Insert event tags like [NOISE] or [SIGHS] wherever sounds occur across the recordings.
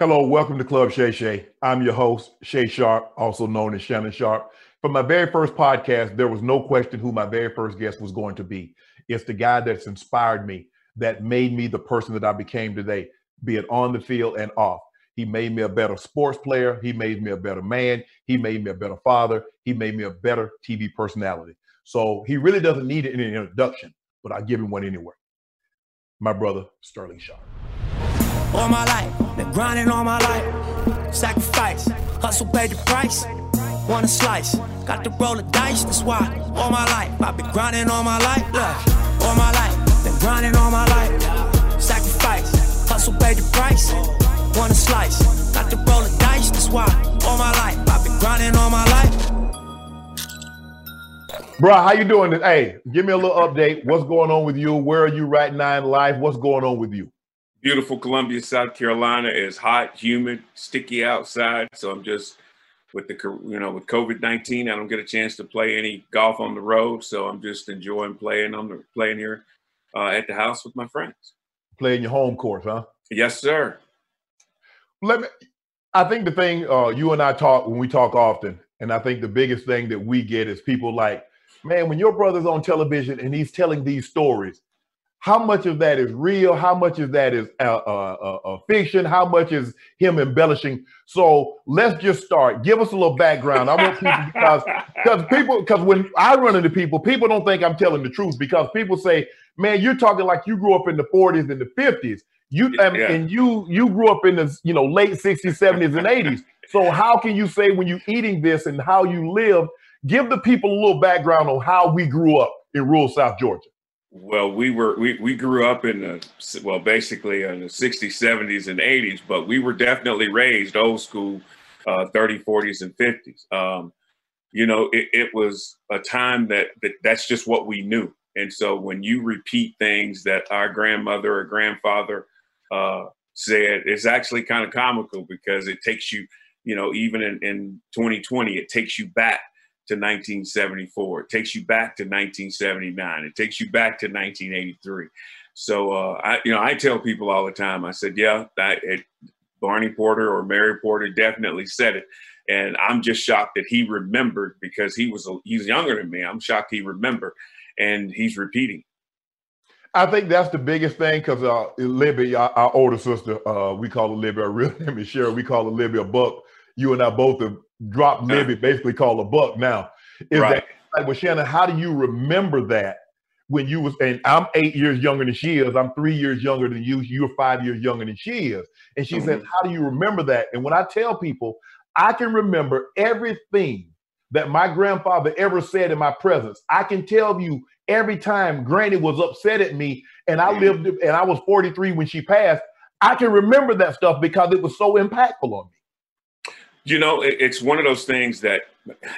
Hello, welcome to Club Shay Shay. I'm your host, Shay Sharpe, also known as Shannon Sharpe. For my very first podcast, there was no question who my very first guest was going to be. It's the guy that's inspired me, that made me the person that I became today, be it on the field and off. He made me a better sports player. He made me a better man. He made me a better father. He made me a better TV personality. So he really doesn't need an introduction, but I give him one anyway. My brother, Sterling Sharpe. All my life, been grinding all my life. Sacrifice, hustle, pay the price. Want a slice, got to roll the dice, that's why. All my life, I've been grinding all my life. Look, all my life, been grinding all my life. Sacrifice, hustle, pay the price want a slice. Got to roll the dice, that's why. All my life, I've been grinding all my life. Bro, how you doing? Hey, give me a little update. What's going on with you? Where are you right now in life? What's going on with you? Beautiful Columbia, South Carolina is hot, humid, sticky outside. So I'm just with the you know with COVID nineteen, I don't get a chance to play any golf on the road. So I'm just enjoying playing on the playing here uh, at the house with my friends. Playing your home course, huh? Yes, sir let me. I think the thing uh, you and I talk when we talk often, and I think the biggest thing that we get is people like, man, when your brother's on television and he's telling these stories, how much of that is real? How much of that is uh, uh, uh, fiction? How much is him embellishing? So let's just start. Give us a little background. I want people [LAUGHS] because because people because when I run into people, people don't think I'm telling the truth because people say, "Man, you're talking like you grew up in the 40s and the 50s." You yeah. and you you grew up in the you know late 60s, 70s, and 80s. So how can you say when you're eating this and how you live? Give the people a little background on how we grew up in rural South Georgia. Well, we were we, we grew up in the well basically in the 60s, 70s, and 80s, but we were definitely raised old school, uh, 30s, 40s, and 50s. Um, you know, it, it was a time that, that that's just what we knew. And so when you repeat things that our grandmother or grandfather uh, said it's actually kind of comical because it takes you, you know, even in, in 2020, it takes you back to 1974. It takes you back to 1979. It takes you back to 1983. So, uh, I, you know, I tell people all the time, I said, yeah, that it, Barney Porter or Mary Porter definitely said it. And I'm just shocked that he remembered because he was, he's younger than me. I'm shocked he remembered and he's repeating. I think that's the biggest thing because uh, Libby, our, our, older sister, uh, we call her Libby. Our real [LAUGHS] name is Cheryl. We call her Libby a buck. You and I both have dropped Libby, basically call a buck now. Is right. that like, well, Shannon, how do you remember that when you was, and I'm eight years younger than she is. I'm three years younger than you. You're five years younger than she is. And she mm-hmm. says, how do you remember that? And when I tell people, I can remember everything that my grandfather ever said in my presence. I can tell you every time Granny was upset at me and I lived and I was 43 when she passed, I can remember that stuff because it was so impactful on me. You know, it's one of those things that,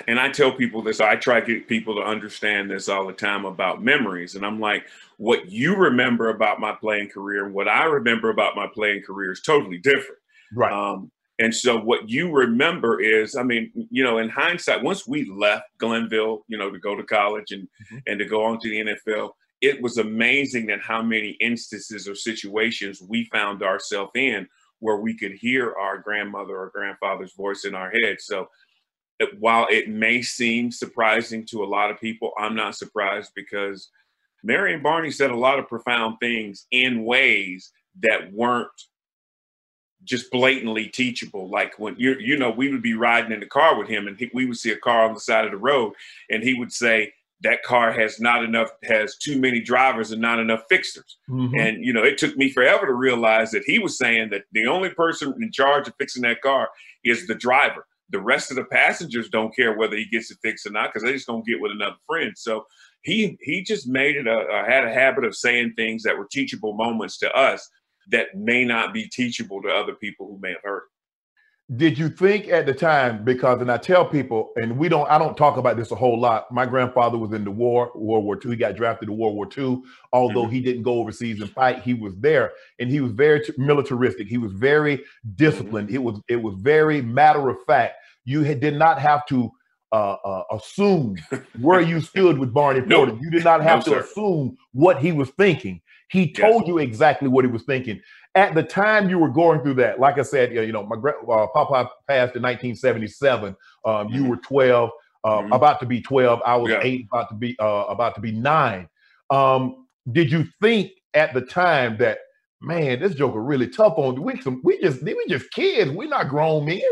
and I tell people this, I try to get people to understand this all the time about memories. And I'm like, what you remember about my playing career and what I remember about my playing career is totally different. Right. Um, and so what you remember is, I mean, you know, in hindsight, once we left Glennville, you know, to go to college and mm-hmm. and to go on to the NFL, it was amazing that how many instances or situations we found ourselves in where we could hear our grandmother or grandfather's voice in our head. So while it may seem surprising to a lot of people, I'm not surprised because Mary and Barney said a lot of profound things in ways that weren't just blatantly teachable. Like when you you know we would be riding in the car with him, and he, we would see a car on the side of the road, and he would say that car has not enough has too many drivers and not enough fixers. Mm-hmm. And you know it took me forever to realize that he was saying that the only person in charge of fixing that car is the driver. The rest of the passengers don't care whether he gets it fixed or not because they just don't get with another friend. So he he just made it a, a had a habit of saying things that were teachable moments to us that may not be teachable to other people who may have heard Did you think at the time, because, and I tell people, and we don't, I don't talk about this a whole lot. My grandfather was in the war, World War II. He got drafted to World War II. Although mm-hmm. he didn't go overseas and fight, he was there, and he was very militaristic. He was very disciplined. Mm-hmm. It was, it was very matter of fact. You had, did not have to uh, uh, assume [LAUGHS] where you stood with Barney Porter. You did not have no, to sir. assume what he was thinking. He told yes. you exactly what he was thinking. At the time you were going through that, like I said, you know, my uh, Papa passed in 1977. Um, mm-hmm. You were 12, uh, mm-hmm. about to be 12. I was yeah. eight, about to be uh, about to be nine. Um, did you think at the time that, man, this joker really tough on we? Some, we just we just kids. We're not grown men.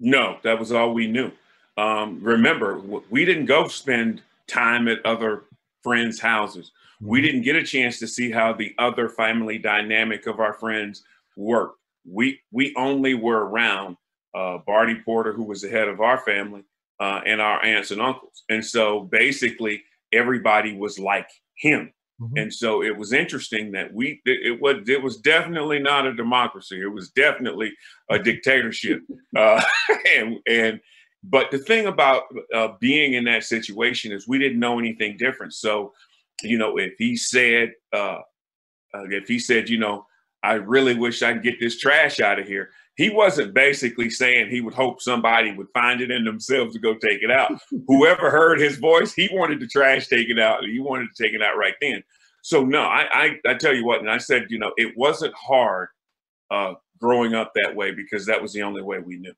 No, that was all we knew. Um, remember, we didn't go spend time at other friends' houses we mm-hmm. didn't get a chance to see how the other family dynamic of our friends worked. We we only were around uh, Barney Porter, who was the head of our family, uh, and our aunts and uncles, and so basically everybody was like him. Mm-hmm. And so it was interesting that we it, it, was it was definitely not a democracy. It was definitely a [LAUGHS] dictatorship. uh, [LAUGHS] and and but the thing about uh, being in that situation is we didn't know anything different. So you know, if he said, uh, uh, if he said, you know, I really wish I could get this trash out of here. He wasn't basically saying he would hope somebody would find it in themselves to go take it out. [LAUGHS] Whoever heard his voice, he wanted the trash taken out. He wanted to take it out right then. So no, I, I, I tell you what, and I said, you know, it wasn't hard uh, growing up that way because that was the only way we knew.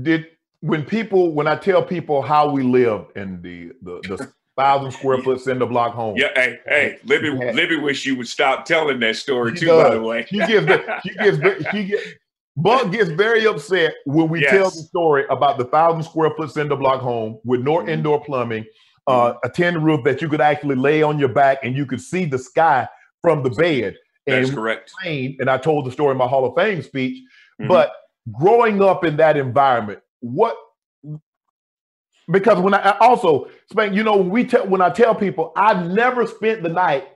Did when people when I tell people how we live in the the, the thousand square foot cinder block home. Yeah, hey, hey, Libby, yeah. Libby wish you would stop telling that story she too. Does. By the way, she gives, she gives, she gets. Buck gets very upset when we yes. tell the story about the thousand square foot cinder block home with no mm-hmm. indoor plumbing, uh, a tin roof that you could actually lay on your back and you could see the sky from the bed. That's and correct. And I told the story in my Hall of Fame speech. Mm-hmm. But growing up in that environment, what because when I also, Spank, you know, when we tell when I tell people I've never spent the night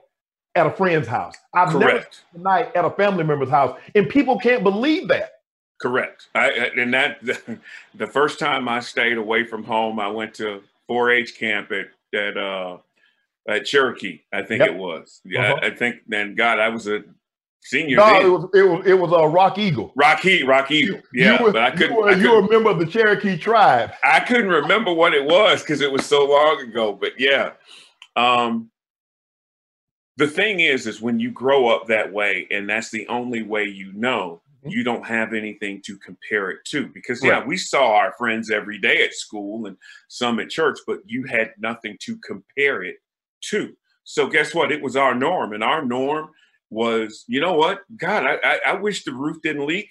at a friend's house. I've Correct. never spent the night at a family member's house, and people can't believe that. Correct. I, and that the, [LAUGHS] the, first time I stayed away from home, I went to 4-H camp at at uh, at Cherokee. I think yep. it was. Yeah, uh-huh. I, I think. Then God, I was a Senior. No, it was it was it was a uh, Rock Eagle. Rock Eagle, Rock Eagle. Yeah, were, but I couldn't. You were, I couldn't, you were a member of the Cherokee tribe. I couldn't remember what it was because it was so long ago. But yeah, um, the thing is, is when you grow up that way, and that's the only way you know, mm-hmm. you don't have anything to compare it to. Because yeah, right. we saw our friends every day at school and some at church, but you had nothing to compare it to. So guess what? It was our norm, and our norm was, you know what, God, I, I, I wish the roof didn't leak.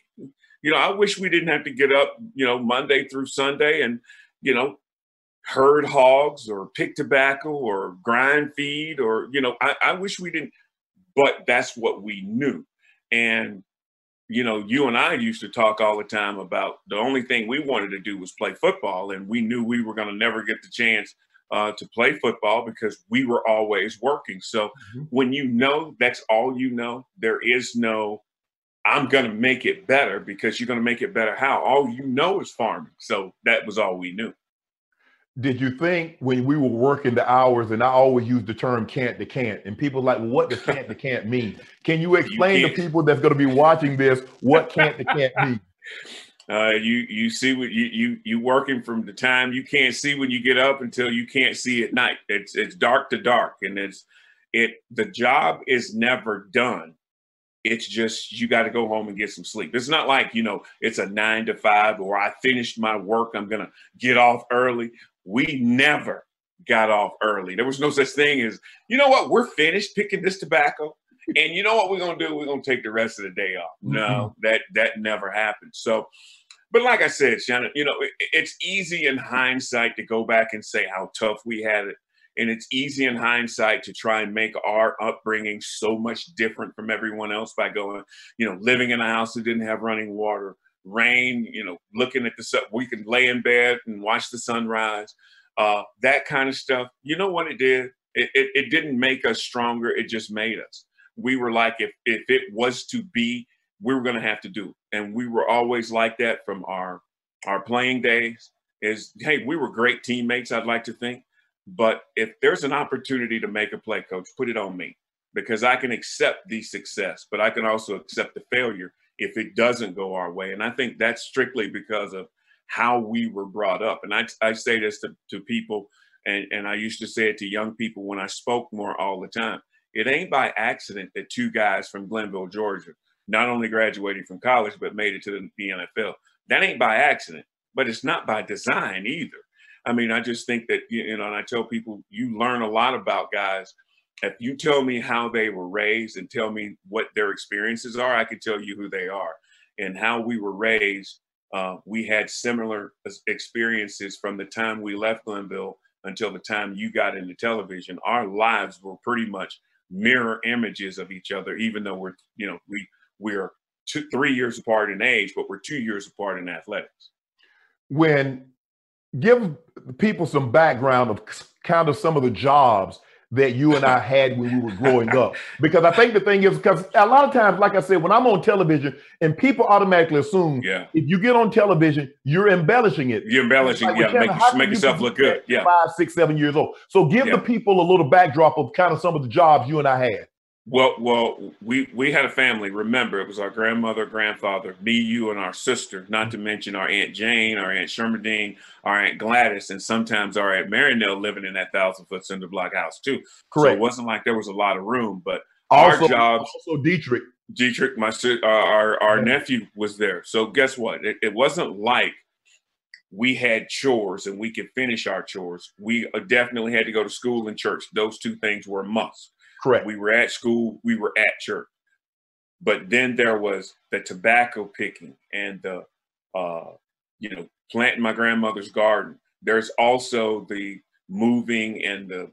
You know, I wish we didn't have to get up, you know, Monday through Sunday and, you know, herd hogs or pick tobacco or grind feed or, you know, I, I wish we didn't, but that's what we knew. And, you know, you and I used to talk all the time about the only thing we wanted to do was play football. And we knew we were going to never get the chance uh, to play football because we were always working. So mm-hmm. when you know that's all you know, there is no, I'm going to make it better because you're going to make it better. How? All you know is farming. So that was all we knew. Did you think when we were working the hours, and I always use the term can't to can't, and people like, well, what does can't to can't mean? Can you [LAUGHS] explain you to people that's going to be watching this what can't to can't mean? [LAUGHS] Uh, you you see what you you you working from the time you can't see when you get up until you can't see at night. It's it's dark to dark, and it's it the job is never done. It's just you got to go home and get some sleep. It's not like you know it's a nine to five or I finished my work. I'm gonna get off early. We never got off early. There was no such thing as you know what we're finished picking this tobacco and you know what we're gonna do? We're gonna take the rest of the day off. No, Mm-hmm. that that never happened. So, but like I said, Shannon, you know, it, it's easy in hindsight to go back and say how tough we had it. And it's easy in hindsight to try and make our upbringing so much different from everyone else by going, you know, living in a house that didn't have running water, rain, you know, looking at the sun. We could lay in bed and watch the sunrise, uh, that kind of stuff. You know what it did? It, it, it didn't make us stronger. It just made us. We were like, if, if it was to be, we were going to have to do. And we were always like that from our, our playing days is, hey, we were great teammates, I'd like to think. But if there's an opportunity to make a play, coach, put it on me because I can accept the success, but I can also accept the failure if it doesn't go our way. And I think that's strictly because of how we were brought up. And I, I say this to, to people, and, and I used to say it to young people when I spoke more all the time. It ain't by accident that two guys from Glennville, Georgia, not only graduated from college, but made it to the, NFL. That ain't by accident, but it's not by design either. I mean, I just think that, you know, and I tell people, you learn a lot about guys. If you tell me how they were raised and tell me what their experiences are, I can tell you who they are. And how we were raised, uh, we had similar experiences from the time we left Glennville until the time you got into television. Our lives were pretty much mirror images of each other, even though we're, you know, we we're two, three years apart in age, but we're two years apart in athletics. When give people some background of kind of some of the jobs that you and I had when we were growing up. Because I think the thing is, because a lot of times, like I said, when I'm on television and people automatically assume Yeah. if you get on television, you're embellishing it. You're embellishing, Like, yeah, well, make, make you yourself look good. Yeah. Five, six, seven years old. So give Yeah. the people a little backdrop of kind of some of the jobs you and I had. Well, well, we we had a family. Remember, it was our grandmother, grandfather, me, you, and our sister. Not to mention our aunt Jane, our aunt Shermerdine, our aunt Gladys, and sometimes our aunt Marynell living in that thousand foot cinder block house too. Correct. So it wasn't like there was a lot of room. But our also, jobs, also Dietrich. Dietrich, my uh, our our Yeah. nephew was there. So guess what? It, it wasn't like we had chores and we could finish our chores. We uh, definitely had to go to school and church. Those two things were a must. Correct. We were at school, we were at church. But then there was the tobacco picking and the, uh, you know, planting my grandmother's garden. There's also the moving and the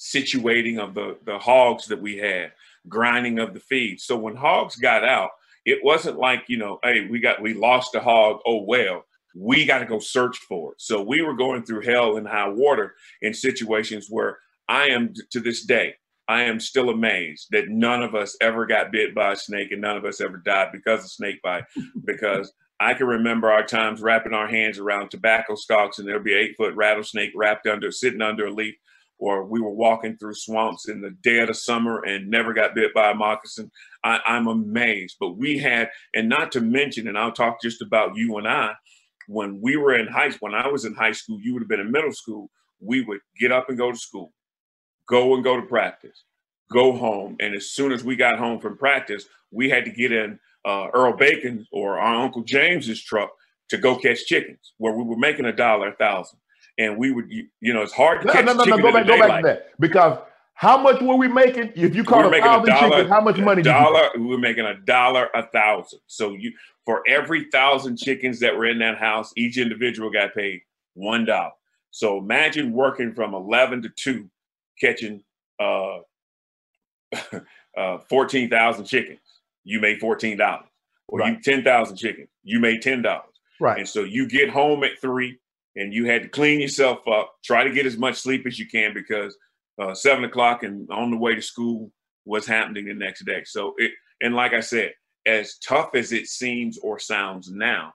situating of the, the hogs that we had, grinding of the feed. So when hogs got out, it wasn't like, you know, hey, we got, we lost a hog. Oh, well, we got to go search for it. So we were going through hell and high water in situations where I am to this day, I am still amazed that none of us ever got bit by a snake and none of us ever died because of snake bite. because I can remember our times wrapping our hands around tobacco stalks and there'd be an eight foot rattlesnake wrapped under, sitting under a leaf, or we were walking through swamps in the dead of summer and never got bit by a moccasin. I, I'm amazed. But we had, and not to mention, and I'll talk just about you and I, when we were in high school, when I was in high school, you would have been in middle school, we would get up and go to school go and go to practice, go home. And as soon as we got home from practice, we had to get in uh, Earl Bacon or our Uncle James's truck to go catch chickens, where we were making a dollar a thousand. And we would, you, know, it's hard to No, catch no, no, no. Go back, go back to that. Because how much were we making? If you We caught were a thousand dollar. chickens, how much money dollar. We were making a dollar a thousand. So you, for every thousand chickens that were in that house, each individual got paid one dollar. So imagine working from eleven to two, catching uh, [LAUGHS] uh, 14,000 chickens, you made $14. Or you 10,000 chickens, you made $10. Right. And so you get home at three and you had to clean yourself up, try to get as much sleep as you can because uh, seven o'clock and on the way to school was happening the next day. So it, and like I said, as tough as it seems or sounds now,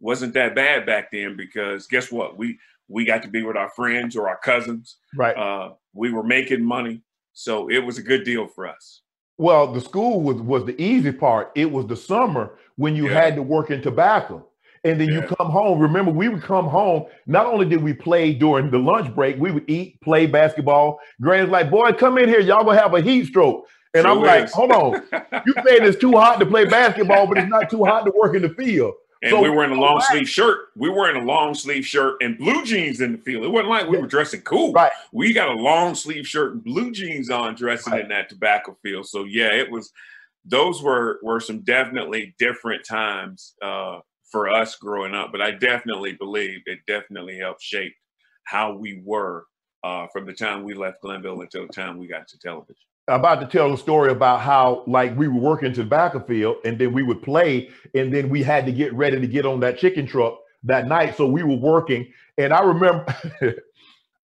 wasn't that bad back then because guess what? We, we got to be with our friends or our cousins. Right. Uh, we were making money. So it was a good deal for us. Well, the school was was the easy part. It was the summer when you Yeah. had to work in tobacco. And then you come home. Remember, we would come home. Not only did we play during the lunch break, we would eat, play basketball. Granny's like, boy, come in here. Y'all gonna have a heat stroke. And I'm Sure like, hold on. You [LAUGHS] saying it's too hot to play basketball, but it's not too hot to work in the field. And so we were in a long sleeve shirt. We were in a long sleeve shirt and blue jeans in the field. It wasn't like we were dressing cool. Right. We got a long sleeve shirt and blue jeans on dressing right. in that tobacco field. So yeah, it was those were were some definitely different times uh, for us growing up. But I definitely believe it definitely helped shape how we were uh, from the time we left Glennville until the time we got to television. About to tell a story about how like we were working to the back of field and then we would play and then we had to get ready to get on that chicken truck that night. So we were working and I remember [LAUGHS]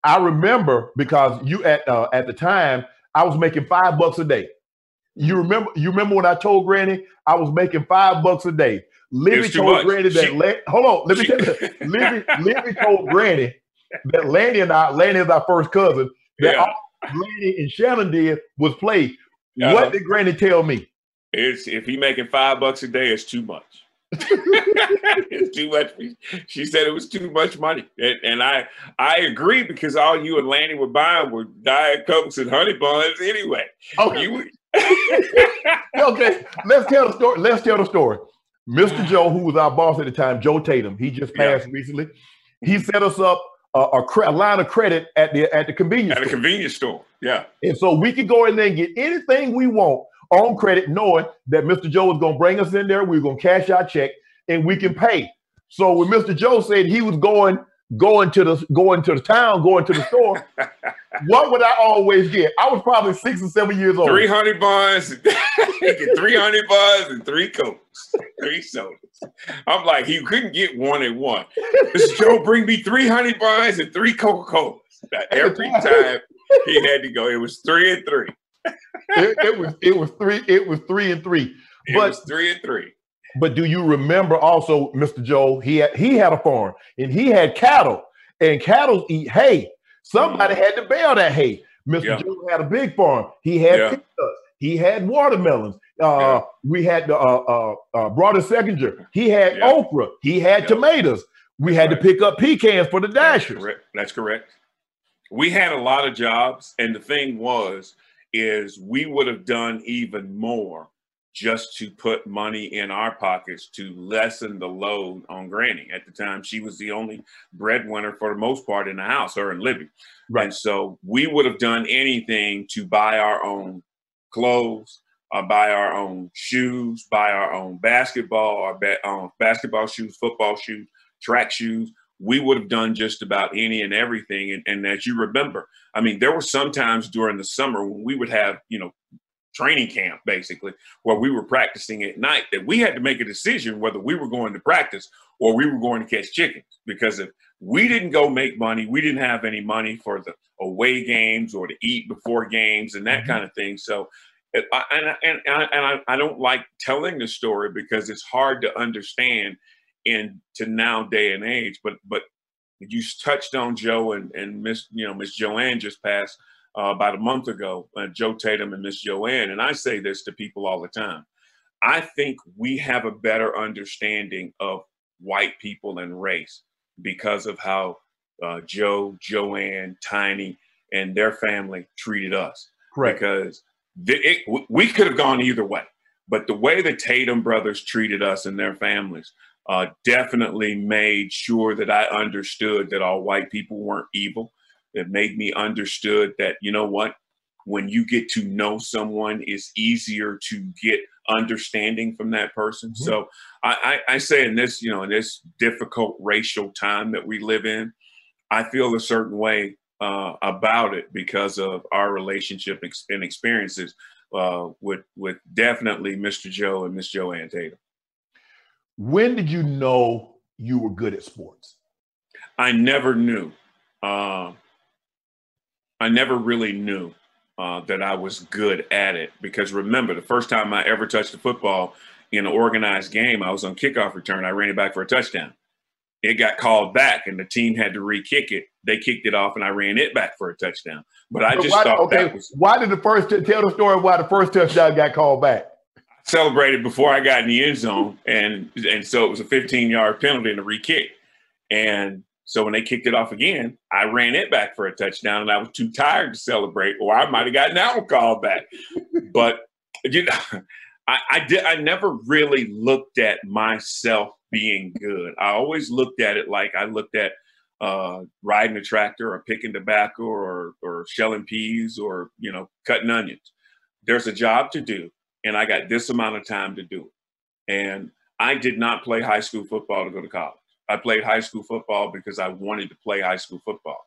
I remember because you at uh, at the time I was making five bucks a day. You remember you remember when I told Granny I was making five bucks a day. Libby told much. Granny that she, hold on, let me tell you, [LAUGHS] Libby, Libby told Granny that Lanny and I, Lanny is our first cousin, that yeah. Granny and Shannon did was play. Uh-huh. What did Granny tell me? It's if he making five bucks a day, it's too much. [LAUGHS] it's too much. She said it was too much money, and, and, I I agree because all you and Lanny were buying were diet cokes and honey buns anyway. Okay. You, [LAUGHS] okay, let's tell the story. Let's tell the story. Mr. Joe, who was our boss at the time, Joe Tatum, he just passed yeah. recently. He set us up a, a, a, line of credit at the at the convenience at store. a convenience store. Yeah, and so we could go in there and get anything we want on credit, knowing that Mr. Joe was going to bring us in there. We are going to cash our check and we can pay. So when Mr. Joe said he was going going to the going to the town, going to the store, [LAUGHS] what would I always get? I was probably six or seven years old. Three hundred buns, [LAUGHS] three hundred buns, and three cokes, [LAUGHS] three sodas. I'm like, he couldn't get one and one. Mr. Joe, bring me three hundred buns and three Coca Colas. Every [LAUGHS] time he had to go, it was three and three. it, it, was it was three. It was three and three. It but, was three and three. But do you remember also, Mr. Joe? He had he had a farm and he had cattle, and cattle eat hay. Somebody mm. had to bale that hay. Mr. Yeah. Joe had a big farm. He had yeah. He had watermelons. Uh, yeah. We had the uh, uh, uh, Broader Seconder. He had yeah. okra. He had tomatoes. We had right. to pick up pecans for the dashers. That's correct. That's correct. We had a lot of jobs, and the thing was, is we would have done even more just to put money in our pockets to lessen the load on Granny. At the time, she was the only breadwinner for the most part in the house, her and Libby. Right. And so we would have done anything to buy our own clothes, uh, buy our own shoes, buy our own basketball, our ba- um, basketball shoes, football shoes, track shoes. We would have done just about any and everything. And, and as you remember, I mean, there were some times during the summer when we would have, you know, training camp basically where we were practicing at night that we had to make a decision whether we were going to practice or we were going to catch chickens because if we didn't go make money we didn't have any money for the away games or to eat before games and that mm-hmm. kind of thing so and, and, and, and I, I don't like telling the story because it's hard to understand in to now day and age but but you touched on joe and, and miss you know miss joanne just passed uh, about a month ago, uh, Joe Tatum and Miss Joanne. And I say this to people all the time. I think we have a better understanding of white people and race because of how uh, Joe, Joanne, Tiny, and their family treated us. Correct. Because it, we could have gone either way. But the way the Tatum brothers treated us and their families uh, definitely made sure that I understood that all white people weren't evil It made me understood that you know what when you get to know someone it's easier to get understanding from that person mm-hmm. so I, I, I say in this you know in this difficult racial time that we live in i feel a certain way uh, about it because of our relationship and experiences uh, with with definitely mr joe and miss joanne tatum when did you know you were good at sports i never knew uh, I never really knew uh, that I was good at it because remember, the first time I ever touched a football in an organized game, I was on kickoff return. I ran it back for a touchdown. It got called back, and the team had to re-kick it. They kicked it off, and I ran it back for a touchdown. But I just why, thought okay, that was why did the first tell the story why the first touchdown got called back? I celebrated before I got in the end zone, and and so it was a 15 yard penalty and a re-kick, and so when they kicked it off again, I ran it back for a touchdown, and I was too tired to celebrate, or I might have gotten that one called back. [LAUGHS] but you know, I, I did. I never really looked at myself being good. I always looked at it like I looked at uh, riding a tractor or picking tobacco or or shelling peas or you know cutting onions. There's a job to do, and I got this amount of time to do it. And I did not play high school football to go to college. I played high school football because I wanted to play high school football.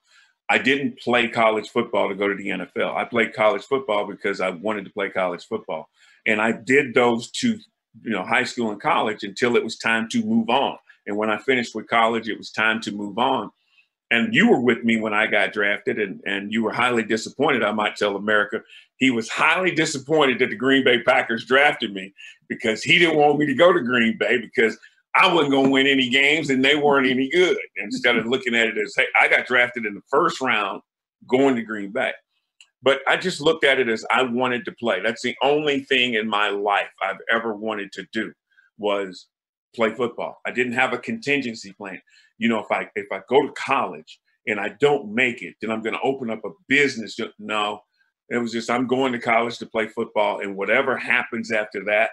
I didn't play college football to go to the NFL. I played college football because I wanted to play college football. And I did those two, you know, high school and college until it was time to move on. And when I finished with college, it was time to move on. And you were with me when I got drafted, and, and you were highly disappointed, I might tell America. He was highly disappointed that the Green Bay Packers drafted me because he didn't want me to go to Green Bay because I wasn't going to win any games and they weren't any good. Instead of looking at it as, hey, I got drafted in the first round going to Green Bay. But I just looked at it as I wanted to play. That's the only thing in my life I've ever wanted to do was play football. I didn't have a contingency plan. You know, if I if I go to college and I don't make it, then I'm going to open up a business. No, it was just I'm going to college to play football, and whatever happens after that,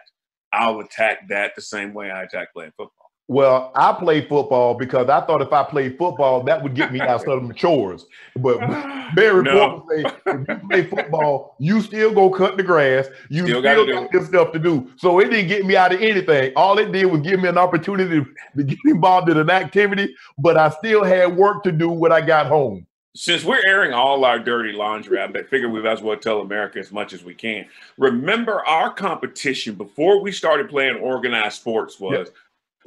I'll attack that the same way I attack playing football. Well, I played football because I thought if I played football, that would get me out [LAUGHS] of the chores. But [LAUGHS] very No. important say if you play football, you still go cut the grass. You Still still, gotta do got it. this stuff to do. So it didn't get me out of anything. All it did was give me an opportunity to get involved in an activity, but I still had work to do when I got home. Since we're airing all our dirty laundry, I bet- figure we might as well tell America as much as we can. Remember, our competition before we started playing organized sports was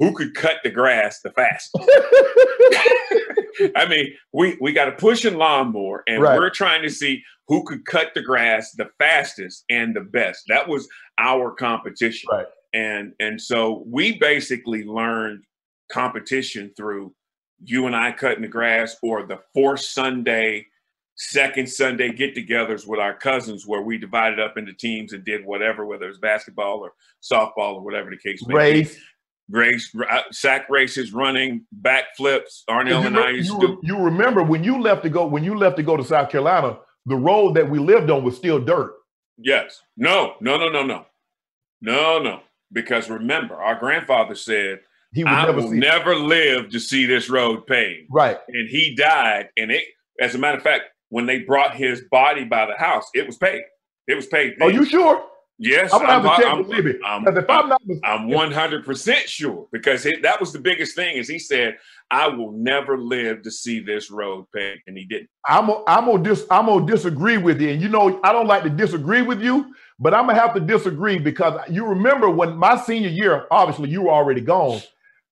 who could cut the grass the fastest. [LAUGHS] [LAUGHS] I mean, we we got a pushing lawnmower, and Right. we're trying to see who could cut the grass the fastest and the best. That was our competition, Right. and and so we basically learned competition through you and I cutting the grass, or the fourth Sunday, second Sunday get-togethers with our cousins, where we divided up into teams and did whatever, whether it was basketball or softball or whatever the case may be Race. uh, sack races, running, backflips. Arnell You, and I used you to you remember when you left to go when you left to go to South Carolina, the road that we lived on was still dirt. Yes. No, no, no, no, no. No, no. Because remember, our grandfather said, He would I never will never live to see this road paved. right. And he died. And it, as a matter of fact, when they brought his body by the house, it was paved. It was paved. Are you sure? Yes. I'm gonna have to check I'm, with Libby. I'm- if I'm not I'm 100% sure because it, that was the biggest thing is he said, I will never live to see this road paved. And he didn't. I'm gonna I'm gonna dis, I'm gonna disagree with you. And you know, I don't like to disagree with you, but I'm gonna have to disagree because you remember when my senior year, obviously you were already gone.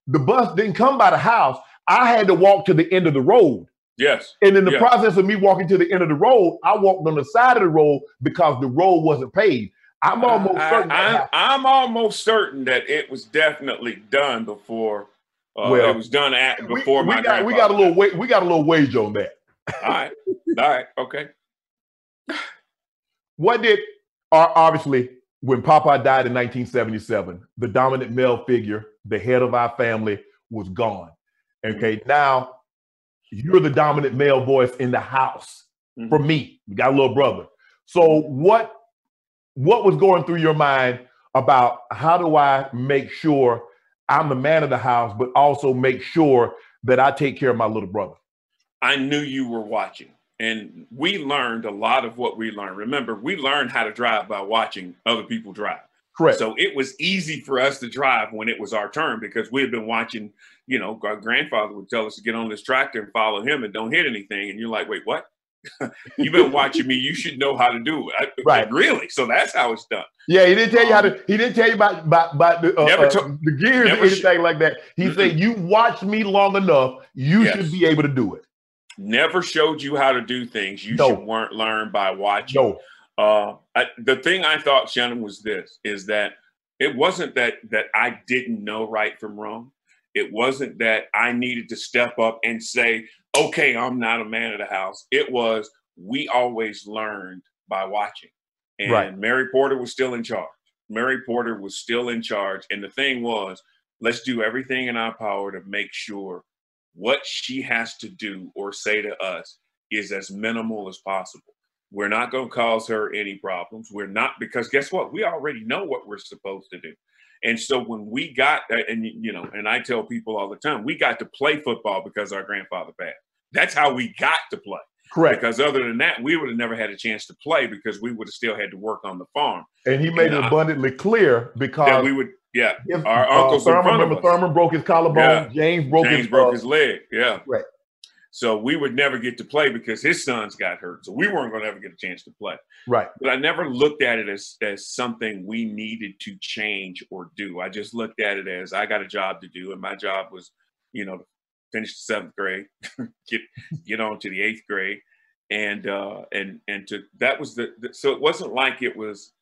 The bus didn't come by the house. I had to walk to the end of the road. Yes. And in the Yeah. process of me walking to the end of the road, I walked on the side of the road because the road wasn't paved. I'm almost I, certain. that I, am almost certain that it was definitely done before. Uh, Well, it was done at before we, my got we got a little wait we got a little wage on that. All right, all right, okay. [SIGHS] What did uh, obviously when Papa died in 1977, the dominant male figure, the head of our family, was gone. Okay, now you're the dominant male voice in the house. For me, you got a little brother. So what what was going through your mind about how do I make sure I'm the man of the house, but also make sure that I take care of my little brother? I knew you were watching, and we learned a lot of what we learned. Remember, we learned how to drive by watching other people drive. Correct. So it was easy for us to drive when it was our turn because we had been watching. You know, our grandfather would tell us to get on this tractor and follow him and don't hit anything. And you're like, wait, what? You've been watching me. You should know how to do it. I- Right. Really? So that's how it's done. Yeah, he didn't tell you how to. He didn't tell you about about, about the, uh, Never uh, to- the gears or never sh- anything like that. He Mm-mm. said, "You watched me long enough. You Yes. should be able to do it." Never showed you how to do things. You No. should weren't learn by watching. No, Uh, I, the thing I thought, Shannon, was this: is that it wasn't that that I didn't know right from wrong. It wasn't that I needed to step up and say, "Okay, I'm not a man of the house." It was we always learned by watching, and Right. Mary Porter was still in charge. Mary Porter was still in charge, and the thing was, let's do everything in our power to make sure what she has to do or say to us is as minimal as possible. We're not going to cause her any problems. We're not because guess what? We already know what we're supposed to do. And so when we got that, and you know, and I tell people all the time, we got to play football because our grandfather passed. That's how we got to play. Correct. Because other than that, we would have never had a chance to play because we would have still had to work on the farm. And he made And it I- abundantly clear because That we would, yeah. if, our uh, uncles in Thurman, remember. Thurman broke his collarbone. James broke James his broke uh, his leg. Yeah. Right. So we would never get to play because his sons got hurt. So we weren't going to ever get a chance to play. right. But I never looked at it as, as something we needed to change or do. I just looked at it as I got a job to do, and my job was, you know, finish the seventh grade, [LAUGHS] get get on to the eighth grade, and uh, and and to that was the, the so it wasn't like it was,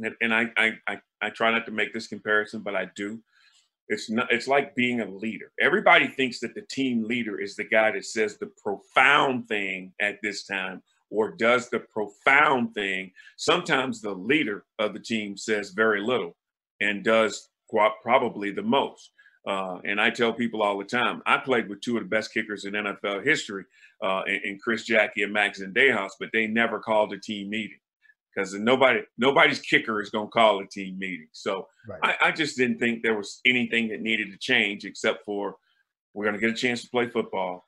and, I, I I I try not to make this comparison, but I do. It's not. It's like being a leader. Everybody thinks that the team leader is the guy that says the profound thing at this time or does the profound thing. Sometimes the leader of the team says very little and does probably the most. Uh, and I tell people all the time, I played with two of the best kickers in NFL history, uh, Chris Jacke and Max Zendejas, but they never called a team meeting because nobody, nobody's kicker is going to call a team meeting. So Right. I, I just didn't think there was anything that needed to change except for we're going to get a chance to play football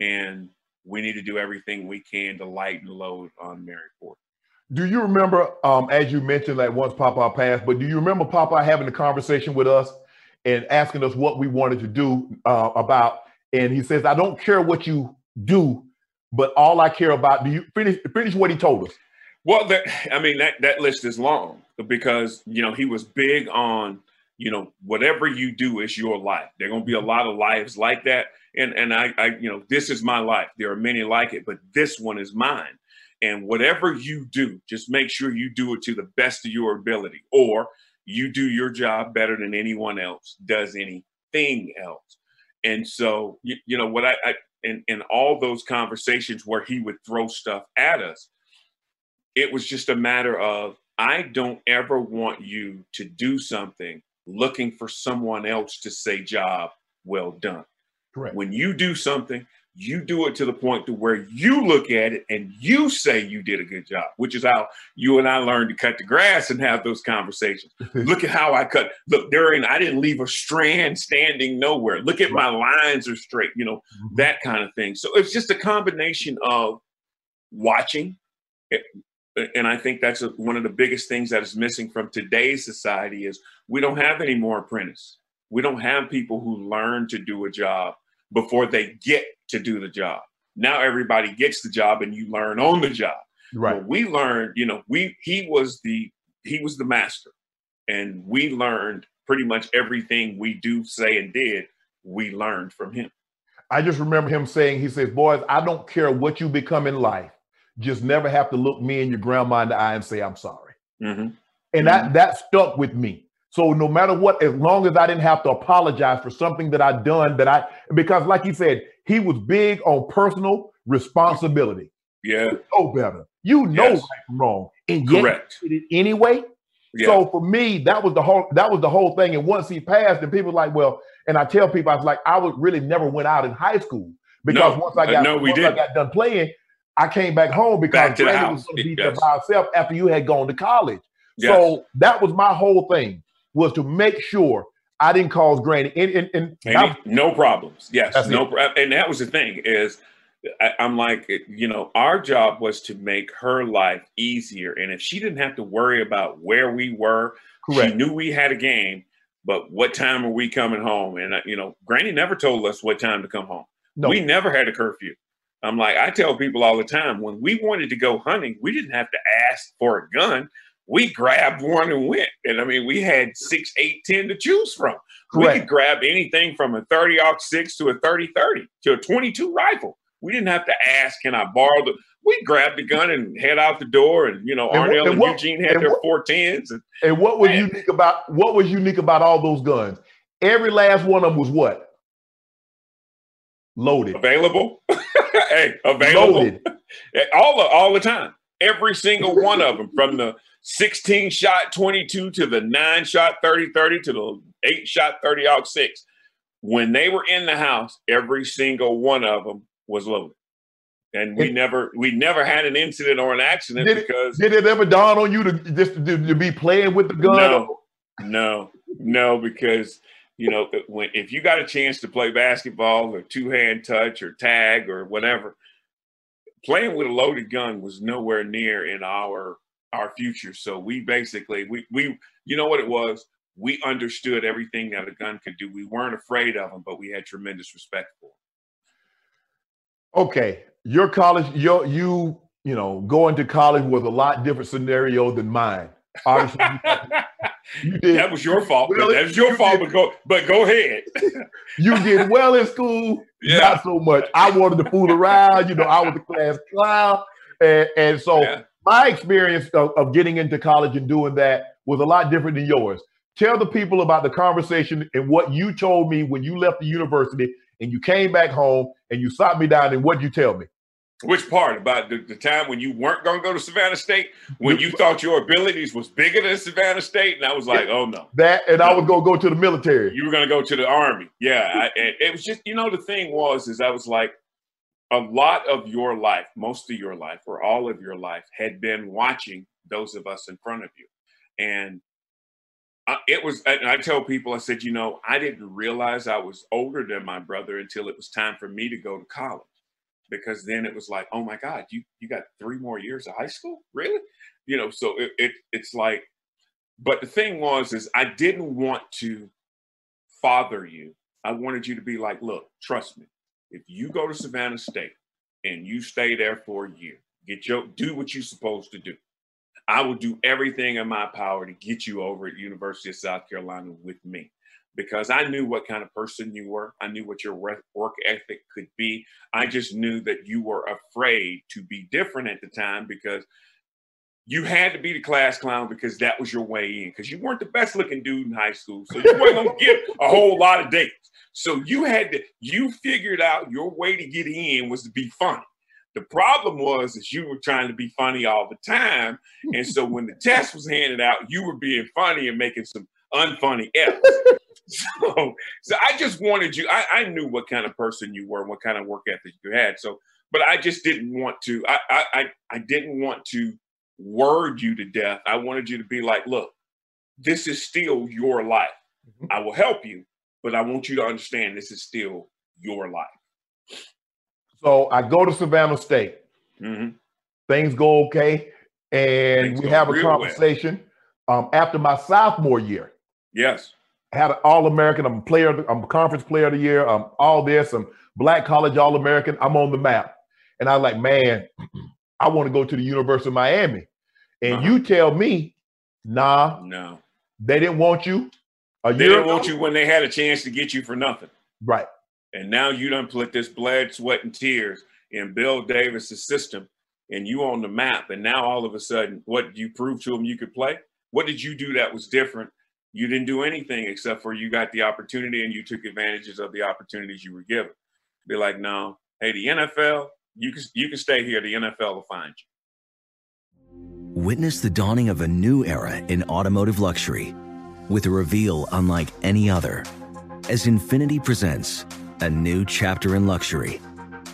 and we need to do everything we can to lighten the load on Mary Porter. Do you remember, um, as you mentioned, that once Papa passed, but do you remember Papa having a conversation with us and asking us what we wanted to do uh, about? And he says, "I don't care what you do, but all I care about." Do you finish finish what he told us? Well, that, I mean that that list is long because you know he was big on you know whatever you do is your life. There are going to be a lot of lives like that, and and I, I you know this is my life. There are many like it, but this one is mine. And whatever you do, just make sure you do it to the best of your ability, or you do your job better than anyone else does anything else. And so you, you know what I, I in in all those conversations where he would throw stuff at us it was just a matter of I don't ever want you to do something looking for someone else to say job well done. Correct. When you do something, you do it to the point to where you look at it and you say you did a good job, which is how you and I learned to cut the grass and have those conversations. [LAUGHS] Look at how I cut. Look, there ain't I didn't leave a strand standing nowhere. Look at my lines are straight, you know, Mm-hmm. that kind of thing. So it's just a combination of watching and I think that's a, one of the biggest things that is missing from today's society is we don't have any more apprentice. We don't have people who learn to do a job before they get to do the job. Now everybody gets the job and you learn on the job. Right. Well, we learned, you know, we he was the he was the master, and we learned pretty much everything we do, say, and did. We learned from him. I just remember him saying, he says, boys, I don't care what you become in life. Just never have to look me and your grandma in the eye and say, I'm sorry. Mhm. And that that stuck with me. So no matter what, as long as I didn't have to apologize for something that I done that I because like you said, he was big on personal responsibility. Yeah, You know better. You know Yes. right from wrong. And correct. you did it anyway. Yeah. So for me, that was the whole that was the whole thing. And once he passed, and people like, well, and I tell people I was like, I would really never went out in high school because No, once I uh, got no, we once I got done playing, I came back home because Brandon was to be Yes. there by herself after you had gone to college. Yes. So that was my whole thing was to make sure I didn't cause Granny and and, and Any- no problems. Yes, no. pro- And that was the thing is, I, I'm like, you know, our job was to make her life easier, and if she didn't have to worry about where we were, she knew we had a game. But what time are we coming home? And uh, you know, Granny never told us what time to come home. No, We never had a curfew. I'm like, I tell people all the time, when we wanted to go hunting, we didn't have to ask for a gun. We grabbed one and went. And I mean, we had six, eight, ten to choose from. We could grab anything from a 30 6 to a 30 30 to a 22 rifle. We didn't have to ask, can I borrow the we grabbed the gun and head out the door and you know And Arnell and and, what- Eugene had and their four tens and And what was unique about what was unique about all those guns? Every last one of them was what? Loaded. available. [LAUGHS] hey, available. Loaded. [LAUGHS] all the, all the time. Every single one of them, from the 16 shot 22 to the nine shot 30 30 to the eight shot 30 out six. When they were in the house, every single one of them was loaded. And we And- never we never had an incident or an accident Did it- because Did it ever dawn on you to just to, to be playing with the gun? No. no, no, because you know when if you got a chance to play basketball or two hand touch or tag or whatever, playing with a loaded gun was nowhere near in our our future. So we basically we we you know what it was. We understood everything that a gun could do. We weren't afraid of them, but we had tremendous respect for them. Okay, your college, your you you know going to college was a lot different scenario than mine. Obviously. [LAUGHS] That was your fault. Well, that was your fault. Did, but go, but go ahead. [LAUGHS] you did well in school. Yeah. Not so much. I wanted to fool around. You know, I was the class clown, and, and so yeah. my experience of, of getting into college and doing that was a lot different than yours. Tell the people about the conversation and what you told me when you left the university and you came back home and you sought me down. And what you tell me? Which part about the, the time when you weren't going to go to Savannah State, when you thought your abilities was bigger than Savannah State, and I was like, oh no, that, and no. I was going to go to the military. You were going to go to the army, yeah. I, [LAUGHS] it was just, you know, the thing was, is I was like, a lot of your life, most of your life, or all of your life, had been watching those of us in front of you, and I, it was. And I tell people, I said, you know, I didn't realize I was older than my brother until it was time for me to go to college because then it was like, oh my God, you you got three more years of high school, really? You know, so it, it it's like, but the thing was, is I didn't want to father you. I wanted you to be like, look, trust me, if you go to Savannah State and you stay there for a year, get your do what you're supposed to do. I will do everything in my power to get you over at University of South Carolina with me because I knew what kind of person you were. I knew what your work ethic could be. I just knew that you were afraid to be different at the time because you had to be the class clown because that was your way in because you weren't the best looking dude in high school. So you weren't going to get a whole lot of dates. So you had to, you figured out your way to get in was to be funny. The problem was is you were trying to be funny all the time. And so when the test was handed out, you were being funny and making some unfunny F's. [LAUGHS] so, so I just wanted you. I, I knew what kind of person you were, and what kind of work ethic you had. So, but I just didn't want to. I I I didn't want to word you to death. I wanted you to be like, look, this is still your life. Mm-hmm. I will help you, but I want you to understand this is still your life. So I go to Savannah State. Mm-hmm. Things go okay, and Things we have a conversation well. um, after my sophomore year. Yes had an All American. I'm a player. I'm a conference player of the year. I'm all this. I'm Black College All American. I'm on the map. And I like, man, [CLEARS THROAT] I want to go to the University of Miami. And uh-huh. you tell me, nah, no, they didn't want you. They didn't ago. want you when they had a chance to get you for nothing. Right. And now you done put this blood, sweat, and tears in Bill Davis's system, and you on the map. And now all of a sudden, what you prove to him you could play? What did you do that was different you didn't do anything except for you got the opportunity and you took advantages of the opportunities you were given. Be like, no, hey, the NFL, you can you can stay here. The NFL will find you. Witness the dawning of a new era in automotive luxury, with a reveal unlike any other, as Infiniti presents a new chapter in luxury,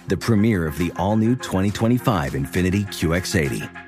the premiere of the all-new 2025 Infiniti QX80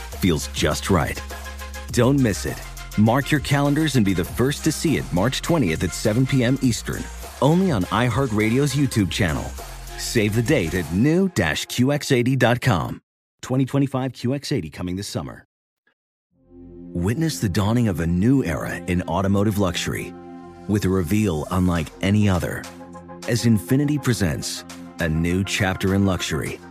feels just right. Don't miss it. Mark your calendars and be the first to see it March 20th at 7 p.m. Eastern, only on iHeartRadio's YouTube channel. Save the date at new-QX80.com. 2025 QX80 coming this summer. Witness the dawning of a new era in automotive luxury with a reveal unlike any other as Infiniti presents a new chapter in luxury –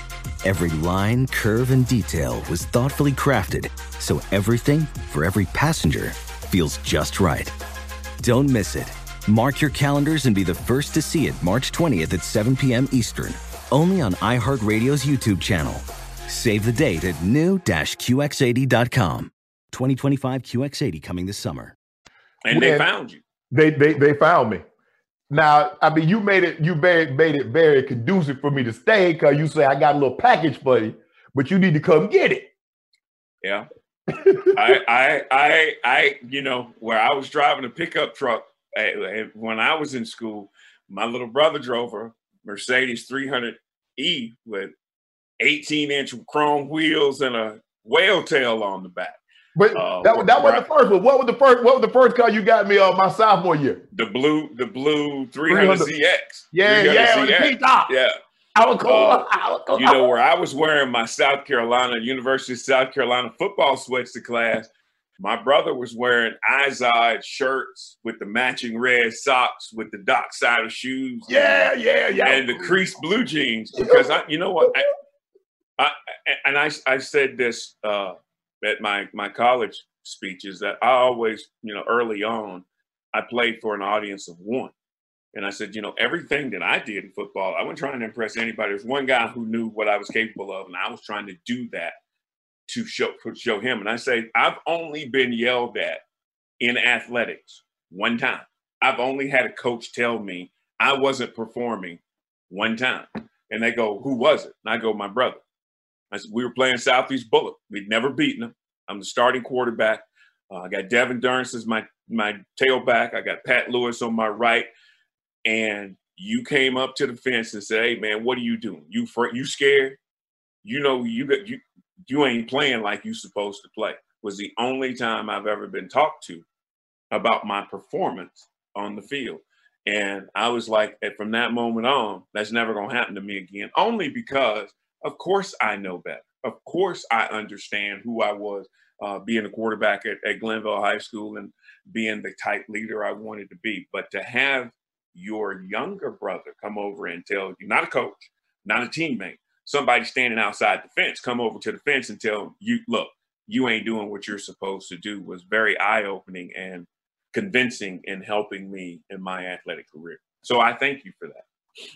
Every line, curve, and detail was thoughtfully crafted so everything for every passenger feels just right. Don't miss it. Mark your calendars and be the first to see it March 20th at 7 p.m. Eastern, only on iHeartRadio's YouTube channel. Save the date at new-QX80.com. 2025 QX80 coming this summer. And they found you. They they they found me. Now, I mean, you made it you made, made it very conducive for me to stay because you say I got a little package for you, but you need to come get it. Yeah. [LAUGHS] I, I, I, I, you know, where I was driving a pickup truck eh, eh, when I was in school, my little brother drove a Mercedes 300E with 18 inch chrome wheels and a whale tail on the back. But uh, that, that was the first one. What was the first? What was the first car you got me on my sophomore year? The blue, the blue 300, 300. ZX. Yeah, 300 yeah, ZX. top. Yeah. I was cool. Uh, [LAUGHS] I was cool. You know where I was wearing my South Carolina University of South Carolina football sweats to class. My brother was wearing Izod shirts with the matching red socks with the Docksider shoes. Yeah, yeah, yeah. And the creased blue jeans because I, you know what, I, I and I, I said this uh, at my my college speeches that I always, you know, early on, I played for an audience of one. And I said, you know, everything that I did in football, I wasn't trying to impress anybody. There's one guy who knew what I was capable of, and I was trying to do that to show show him. And I say, I've only been yelled at in athletics one time. I've only had a coach tell me I wasn't performing one time. And they go, Who was it? And I go, My brother. We were playing Southeast Bulloch. We'd never beaten them. I'm the starting quarterback. Uh, I got Devin Durance as my my tailback. I got Pat Lewis on my right and you came up to the fence and said, "Hey, man, what are you doing? You fr- you scared? You know you got you you ain't playing like you supposed to play." Was the only time I've ever been talked to about my performance on the field, and I was like, from that moment on, that's never gonna happen to me again. Only because, of course, I know better. Of course, I understand who I was uh, being a quarterback at, at Glennville High School and being the type leader I wanted to be. But to have your younger brother come over and tell you, not a coach, not a teammate, somebody standing outside the fence, come over to the fence and tell you, look, you ain't doing what you're supposed to do was very eye opening and convincing in helping me in my athletic career. So I thank you for that.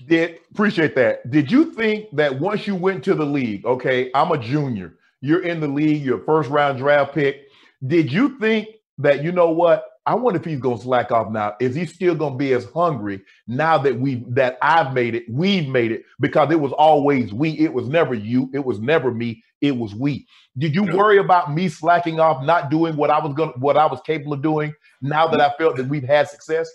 Did appreciate that. Did you think that once you went to the league, okay, I'm a junior, you're in the league, you're first round draft pick. Did you think that you know what? I wonder if he's going to slack off now. Is he still going to be as hungry now that we that I've made it, we've made it because it was always we. It was never you. It was never me. It was we. Did you worry about me slacking off, not doing what I was gonna what I was capable of doing? Now that I felt that we've had success.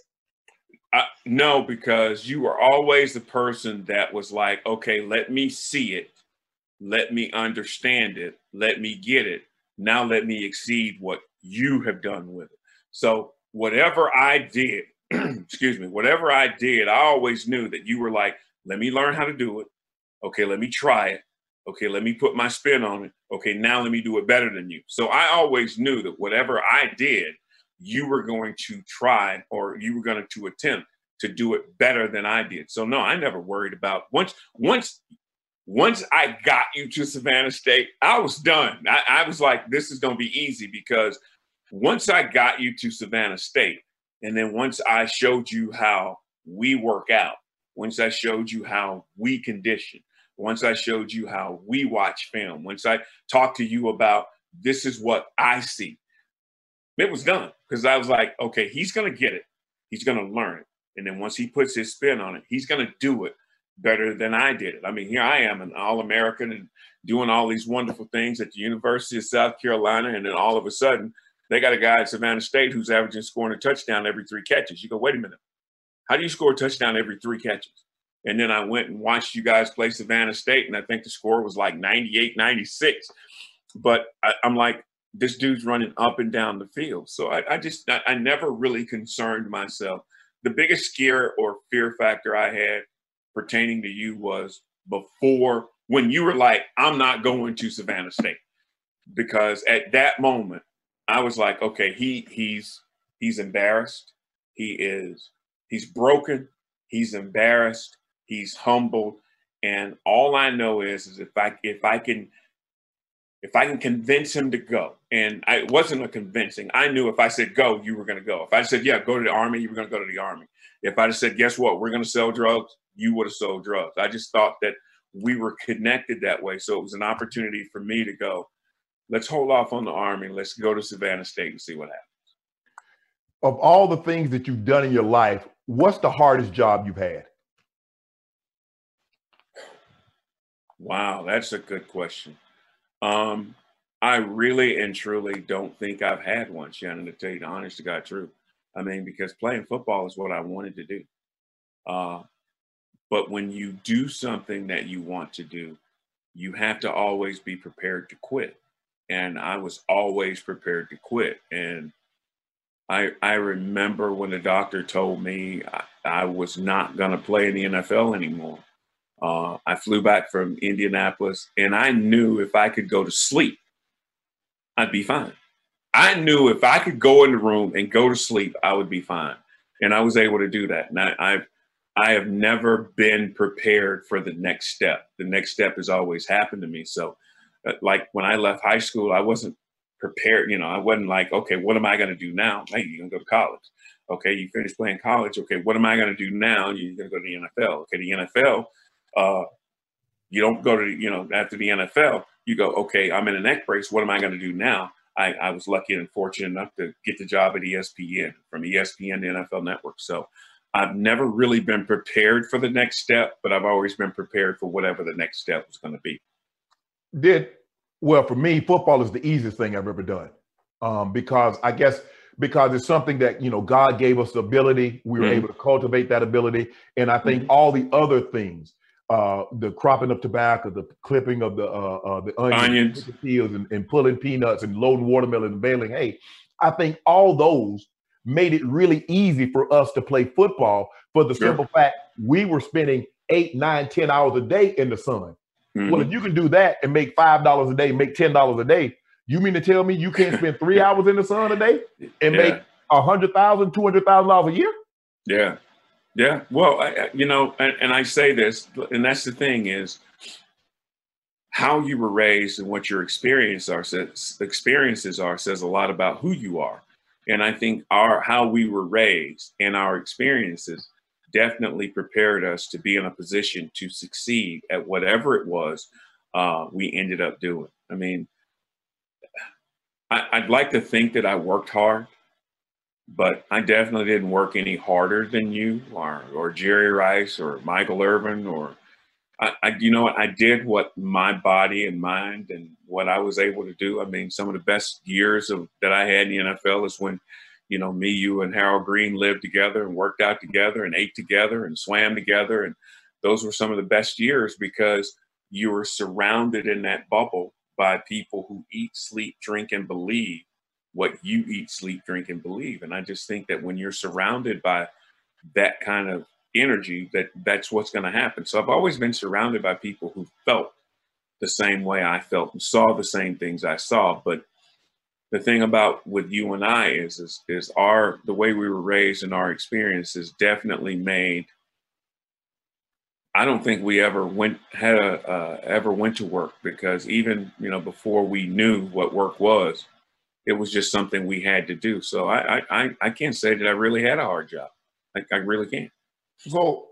Uh, no, because you were always the person that was like, okay, let me see it, let me understand it, let me get it. Now let me exceed what you have done with it. So whatever I did, [CLEARS THROAT] excuse me, whatever I did, I always knew that you were like, let me learn how to do it. Okay, let me try it. Okay, let me put my spin on it. Okay, now let me do it better than you. So I always knew that whatever I did, you were going to try or you were going to attempt to do it better than I did. So no, I never worried about once once once I got you to Savannah State, I was done. I, I was like, this is going to be easy because once I got you to Savannah State, and then once I showed you how we work out, once I showed you how we condition, once I showed you how we watch film, once I talked to you about this is what I see, it was done because I was like, okay, he's going to get it. He's going to learn it. And then once he puts his spin on it, he's going to do it better than I did it. I mean, here I am, an All American and doing all these wonderful things at the University of South Carolina. And then all of a sudden, they got a guy at Savannah State who's averaging scoring a touchdown every three catches. You go, wait a minute. How do you score a touchdown every three catches? And then I went and watched you guys play Savannah State, and I think the score was like 98, 96. But I, am like, this dude's running up and down the field. So I, I just, I, I never really concerned myself. The biggest scare or fear factor I had pertaining to you was before when you were like, I'm not going to Savannah State. Because at that moment, I was like, okay, he he's he's embarrassed. He is he's broken. He's embarrassed. He's humbled. And all I know is, is if I if I can if I can convince him to go, and I, it wasn't a convincing. I knew if I said go, you were going to go. If I said yeah, go to the army, you were going to go to the army. If I just said guess what, we're going to sell drugs, you would have sold drugs. I just thought that we were connected that way, so it was an opportunity for me to go. Let's hold off on the army. Let's go to Savannah State and see what happens. Of all the things that you've done in your life, what's the hardest job you've had? Wow, that's a good question. Um, I really and truly don't think I've had one, Shannon, to tell you the honest to God truth. I mean, because playing football is what I wanted to do. Uh, but when you do something that you want to do, you have to always be prepared to quit. And I was always prepared to quit. And I, I remember when the doctor told me I, I was not going to play in the NFL anymore. Uh, I flew back from Indianapolis and I knew if I could go to sleep, I'd be fine. I knew if I could go in the room and go to sleep, I would be fine. And I was able to do that. And I, I've, I have never been prepared for the next step. The next step has always happened to me. So, uh, like when I left high school, I wasn't prepared. You know, I wasn't like, okay, what am I going to do now? Hey, you're going to go to college. Okay, you finish playing college. Okay, what am I going to do now? You're going to go to the NFL. Okay, the NFL uh, you don't go to, you know, after the NFL, you go, okay, I'm in a neck brace. What am I going to do now? I, I, was lucky and fortunate enough to get the job at ESPN from ESPN to NFL Network. So I've never really been prepared for the next step, but I've always been prepared for whatever the next step was going to be. Did well for me, football is the easiest thing I've ever done um, because I guess because it's something that you know God gave us the ability. We were mm-hmm. able to cultivate that ability, and I think mm-hmm. all the other things uh, the cropping of tobacco, the clipping of the uh, uh, the onions, onions. peels, and, and, pulling peanuts, and loading watermelon and baling hay. I think all those made it really easy for us to play football for the sure. simple fact we were spending eight, nine, ten hours a day in the sun. Mm-hmm. Well, if you can do that and make five dollars a day, make ten dollars a day, you mean to tell me you can't spend three [LAUGHS] hours in the sun a day and yeah. make a hundred thousand, two hundred thousand dollars a year? Yeah, yeah, well, I, you know, and, and I say this, and that's the thing is how you were raised and what your experience are says, experiences are says a lot about who you are. And I think our how we were raised and our experiences definitely prepared us to be in a position to succeed at whatever it was uh, we ended up doing. I mean, I, I'd like to think that I worked hard but I definitely didn't work any harder than you or, or Jerry Rice or Michael Irvin or I, I, you know what I did what my body and mind and what I was able to do. I mean, some of the best years of that I had in the NFL is when, you know, me, you, and Harold Green lived together and worked out together and ate together and swam together, and those were some of the best years because you were surrounded in that bubble by people who eat, sleep, drink, and believe what you eat, sleep, drink, and believe. And I just think that when you're surrounded by that kind of energy, that that's what's going to happen. So I've always been surrounded by people who felt the same way I felt and saw the same things I saw. But the thing about with you and I is, is, is our the way we were raised and our experiences definitely made. I don't think we ever went had a uh, ever went to work because even you know before we knew what work was, it was just something we had to do. So I I I can't say that I really had a hard job. I, I really can't. So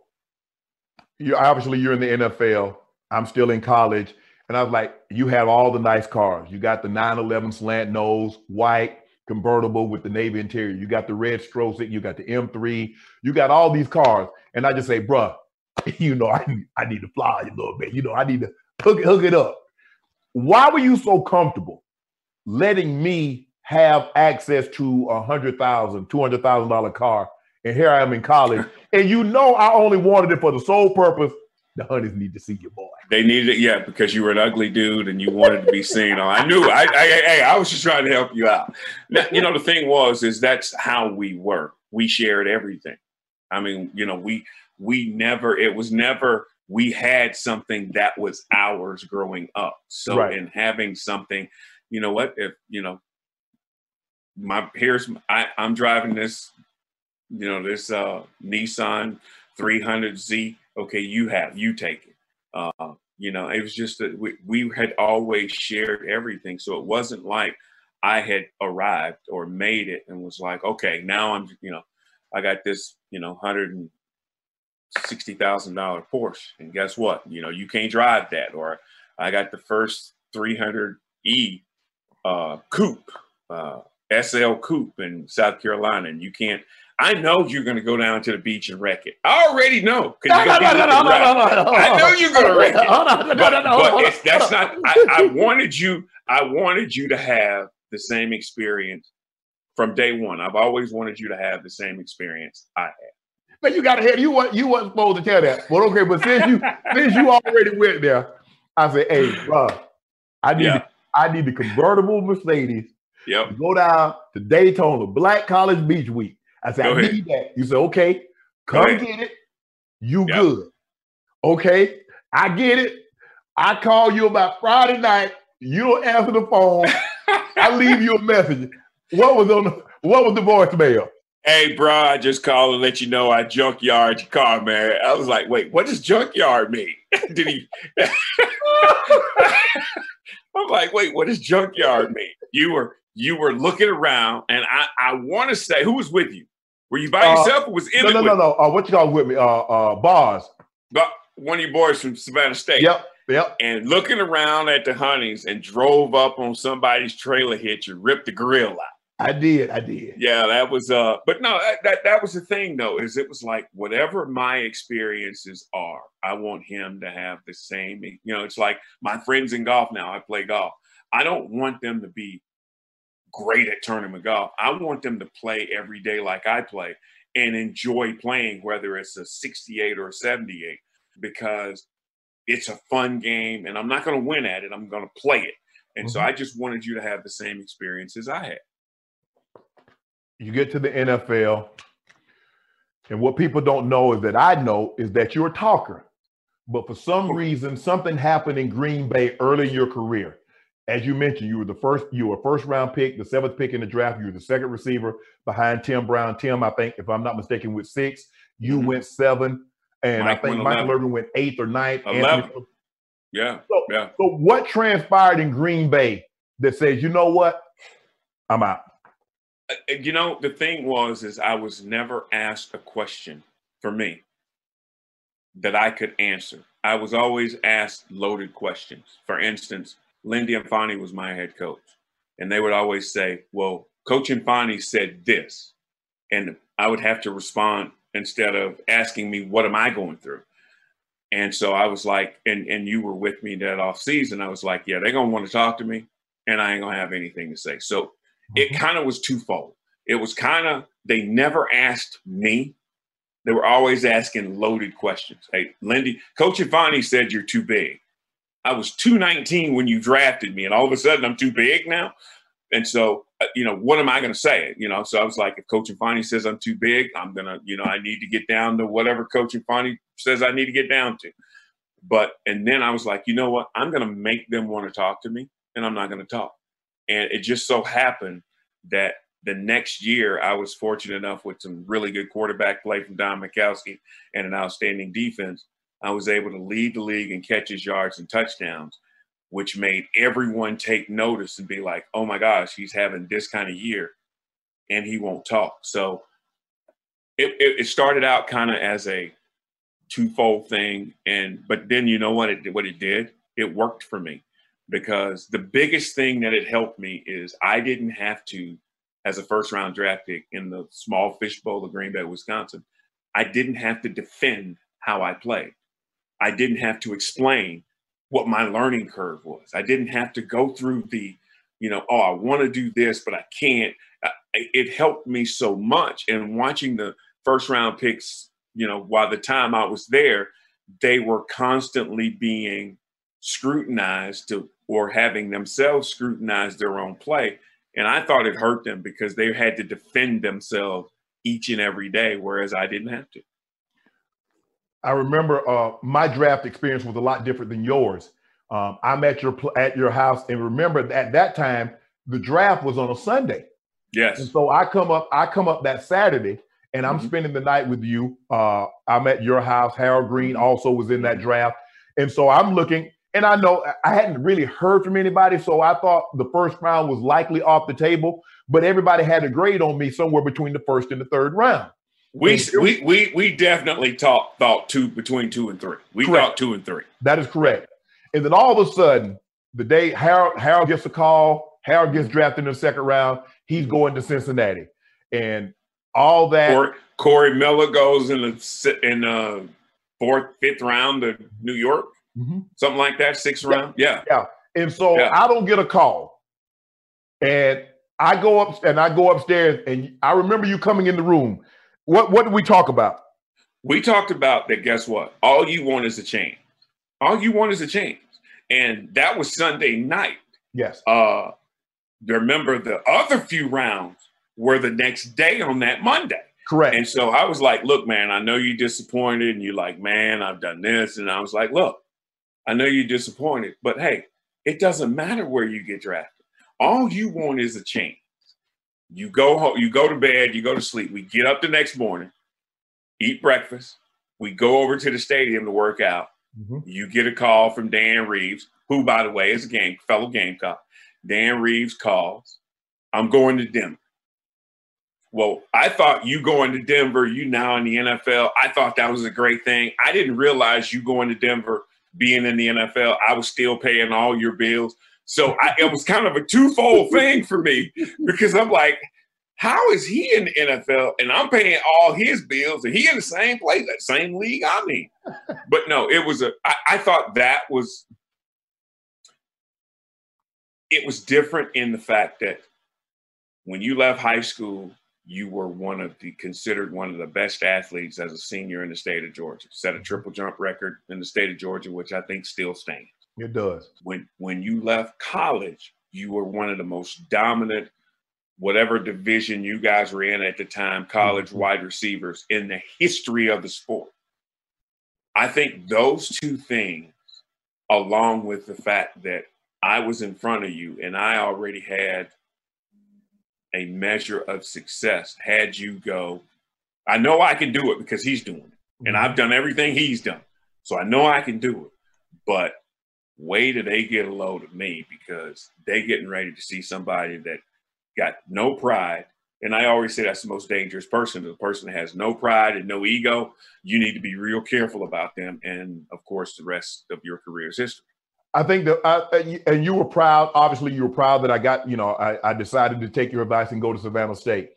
you obviously you're in the NFL. I'm still in college, and I was like, you have all the nice cars. You got the 911 slant nose, white convertible with the navy interior. You got the red Strozik. You got the M3. You got all these cars, and I just say, bruh, [LAUGHS] you know, I I need to fly a little bit. You know, I need to hook hook it up. Why were you so comfortable letting me have access to a hundred thousand, two hundred thousand dollar car, and here I am in college, [LAUGHS] and you know I only wanted it for the sole purpose the honeys need to see your boy. They needed it, yeah, because you were an ugly dude and you wanted to be seen. I knew. I, I, I, I was just trying to help you out. Now, you know, the thing was, is that's how we were. We shared everything. I mean, you know, we we never. It was never. We had something that was ours growing up. So, right. in having something, you know what? If you know, my here's I, I'm driving this, you know, this uh, Nissan 300Z. Okay, you have, you take it. Uh, you know, it was just that we, we had always shared everything. So it wasn't like I had arrived or made it and was like, okay, now I'm, you know, I got this, you know, hundred and sixty thousand dollar Porsche, and guess what? You know, you can't drive that. Or I got the first 300E uh, coupe, uh, SL coupe in South Carolina, and you can't. I know you're going to go down to the beach and wreck it. I already know. No, no, no, no, no, no, no, I know you're going to wreck it. Hold on, no, but, no, no, but on. that's not. I, I wanted you. I wanted you to have the same experience from day one. I've always wanted you to have the same experience I had. But you got to ahead. You was you wasn't supposed to tell that. But okay, but since you [LAUGHS] since you already went there, I said, hey, bro, I need Yeah. I need the convertible Mercedes Yep. go down to Daytona, Black College Beach Week. I said, Go I ahead. need that. You said, okay, come get it. You Yep. good. Okay, I get it. I call you about Friday night. You don't answer the phone. I [LAUGHS] leave you a message. What was on the what was the voicemail? Hey, bro, I just called and let you know I junkyard your car, man. I was like, wait, what does junkyard mean? [LAUGHS] Did he? [LAUGHS] I'm like, wait, what does junkyard mean? You were you were looking around, and I I want to say, who was with you? Were you by Uh, yourself or was No, Emmett no, with no, no. Uh, what you call with me? Uh, uh, bars. But one of your boys from Savannah State. Yep, yep. And looking around at the honeys and drove up on somebody's trailer hitch and ripped the grill out. I did. I did. Yeah, that was uh but no, that, that that was the thing though, is it was like whatever my experiences are, I want him to have the same, you know, it's like my friends in golf now, I play golf. I don't want them to be great at tournament golf. I want them to play every day like I play and enjoy playing, whether it's a 68 or a 78, because it's a fun game and I'm not going to win at it. I'm going to play it. And so Mhm. I just wanted you to have the same experience as I had. You get to the NFL, and what people don't know is that I know is that you're a talker. But for some reason, something happened in Green Bay early in your career. As you mentioned, you were the first, you were a first round pick, the seventh pick in the draft. You were the second receiver behind Tim Brown. Tim, I think, if I'm not mistaken, with six. You Mhm. went seven, and Mike I think Michael Irvin went eighth or ninth. Anthony- Yeah. So, Yeah. so what transpired in Green Bay that says, you know what, I'm out? Uh, you know the thing was is i was never asked a question for me that i could answer i was always asked loaded questions for instance lindy Infante was my head coach and they would always say well coach Infante said this and i would have to respond instead of asking me what am i going through and so i was like and and you were with me that off season i was like yeah they're gonna want to talk to me and i ain't gonna have anything to say so it mm-hmm. kind of was twofold. It was kind of they never asked me. They were always asking loaded questions. Hey, Lindy, Coach Infante said you're too big. I was 219 when you drafted me, and all of a sudden I'm too big now. And so, uh, you know, what am I going to say? You know, so I was like, if Coach Infante says I'm too big, I'm gonna, you know, I need to get down to whatever Coach Infante says I need to get down to. But and then I was like, you know what? I'm going to make them want to talk to me, and I'm not going to talk. And it just so happened that the next year I was fortunate enough with some really good quarterback play from Don Majkowski and an outstanding defense. I was able to lead the league in catches, yards, and touchdowns, which made everyone take notice and be like, oh my gosh, he's having this kind of year and he won't talk. So it, it, it started out kind of as a twofold thing. And but then you know what it what it did? It worked for me because the biggest thing that it helped me is I didn't have to, as a first round draft pick in the small fish bowl of Green Bay, Wisconsin, I didn't have to defend how I played. I didn't have to explain what my learning curve was. I didn't have to go through the, you know, oh, I want to do this, but I can't. It helped me so much. And watching the first round picks, you know, while the time I was there, they were constantly being scrutinized to or having themselves scrutinize their own play. And I thought it hurt them because they had to defend themselves each and every day, whereas I didn't have to. I remember uh, my draft experience was a lot different than yours. Um, I'm at your at your house, and remember at that time the draft was on a Sunday, Yes. and so I come up I come up that Saturday, and I'm mm-hmm. spending the night with you. Uh, I'm at your house. Harold Green mm-hmm. also was in that draft. And so I'm looking, and I know I hadn't really heard from anybody. So I thought the first round was likely off the table, but everybody had a grade on me somewhere between the first and the third round. We we we we definitely talked thought two between two and three. We correct. thought two and three. That is correct. And then all of a sudden, the day Harold Harold gets a call, Harold gets drafted in the second round. He's going to Cincinnati, and all that. Corey, Corey Miller goes in the in the fourth, fifth round to New York, mm-hmm. something like that, sixth yeah. round. Yeah, yeah. And so yeah. I don't get a call, and I go up and I go upstairs, and I remember you coming in the room. What what did we talk about? We talked about that. Guess what? All you want is a change. All you want is a change, and that was Sunday night. Yes. Uh, remember the other few rounds were the next day on that Monday. Correct. And so I was like, look, man, I know you're disappointed. And you're like, man, I've done this. And I was like, look, I know you're disappointed, but hey, it doesn't matter where you get drafted. All you want is a change. You go home, you go to bed, you go to sleep. We get up the next morning, eat breakfast. We go over to the stadium to work out. Mm-hmm. You get a call from Dan Reeves, who, by the way, is a game fellow Gamecock. Dan Reeves calls. I'm going to Denver. Well, I thought you going to Denver, you now in the NFL, I thought that was a great thing. I didn't realize you going to Denver, being in the NFL, I was still paying all your bills. So I, it was kind of a twofold [LAUGHS] thing for me because I'm like, how is he in the NFL and I'm paying all his bills and he in the same place, that same league I'm in? [LAUGHS] But no, it was a. I, I thought that was it was different in the fact that when you left high school, you were one of the considered one of the best athletes as a senior in the state of Georgia. Set a triple jump record in the state of Georgia, which I think still stands. It does. When when you left college, you were one of the most dominant, whatever division you guys were in at the time, college mm-hmm. wide receivers in the history of the sport. I think those two things, along with the fact that I was in front of you and I already had a measure of success had you go, I know I can do it because he's doing it. And mm-hmm. I've done everything he's done. So I know I can do it. But wait do they get a load of me because they getting ready to see somebody that got no pride. And I always say that's the most dangerous person. The person that has no pride and no ego, you need to be real careful about them. And of course, the rest of your career's history. I think that, and you were proud. Obviously, you were proud that I got, you know, I, I decided to take your advice and go to Savannah State.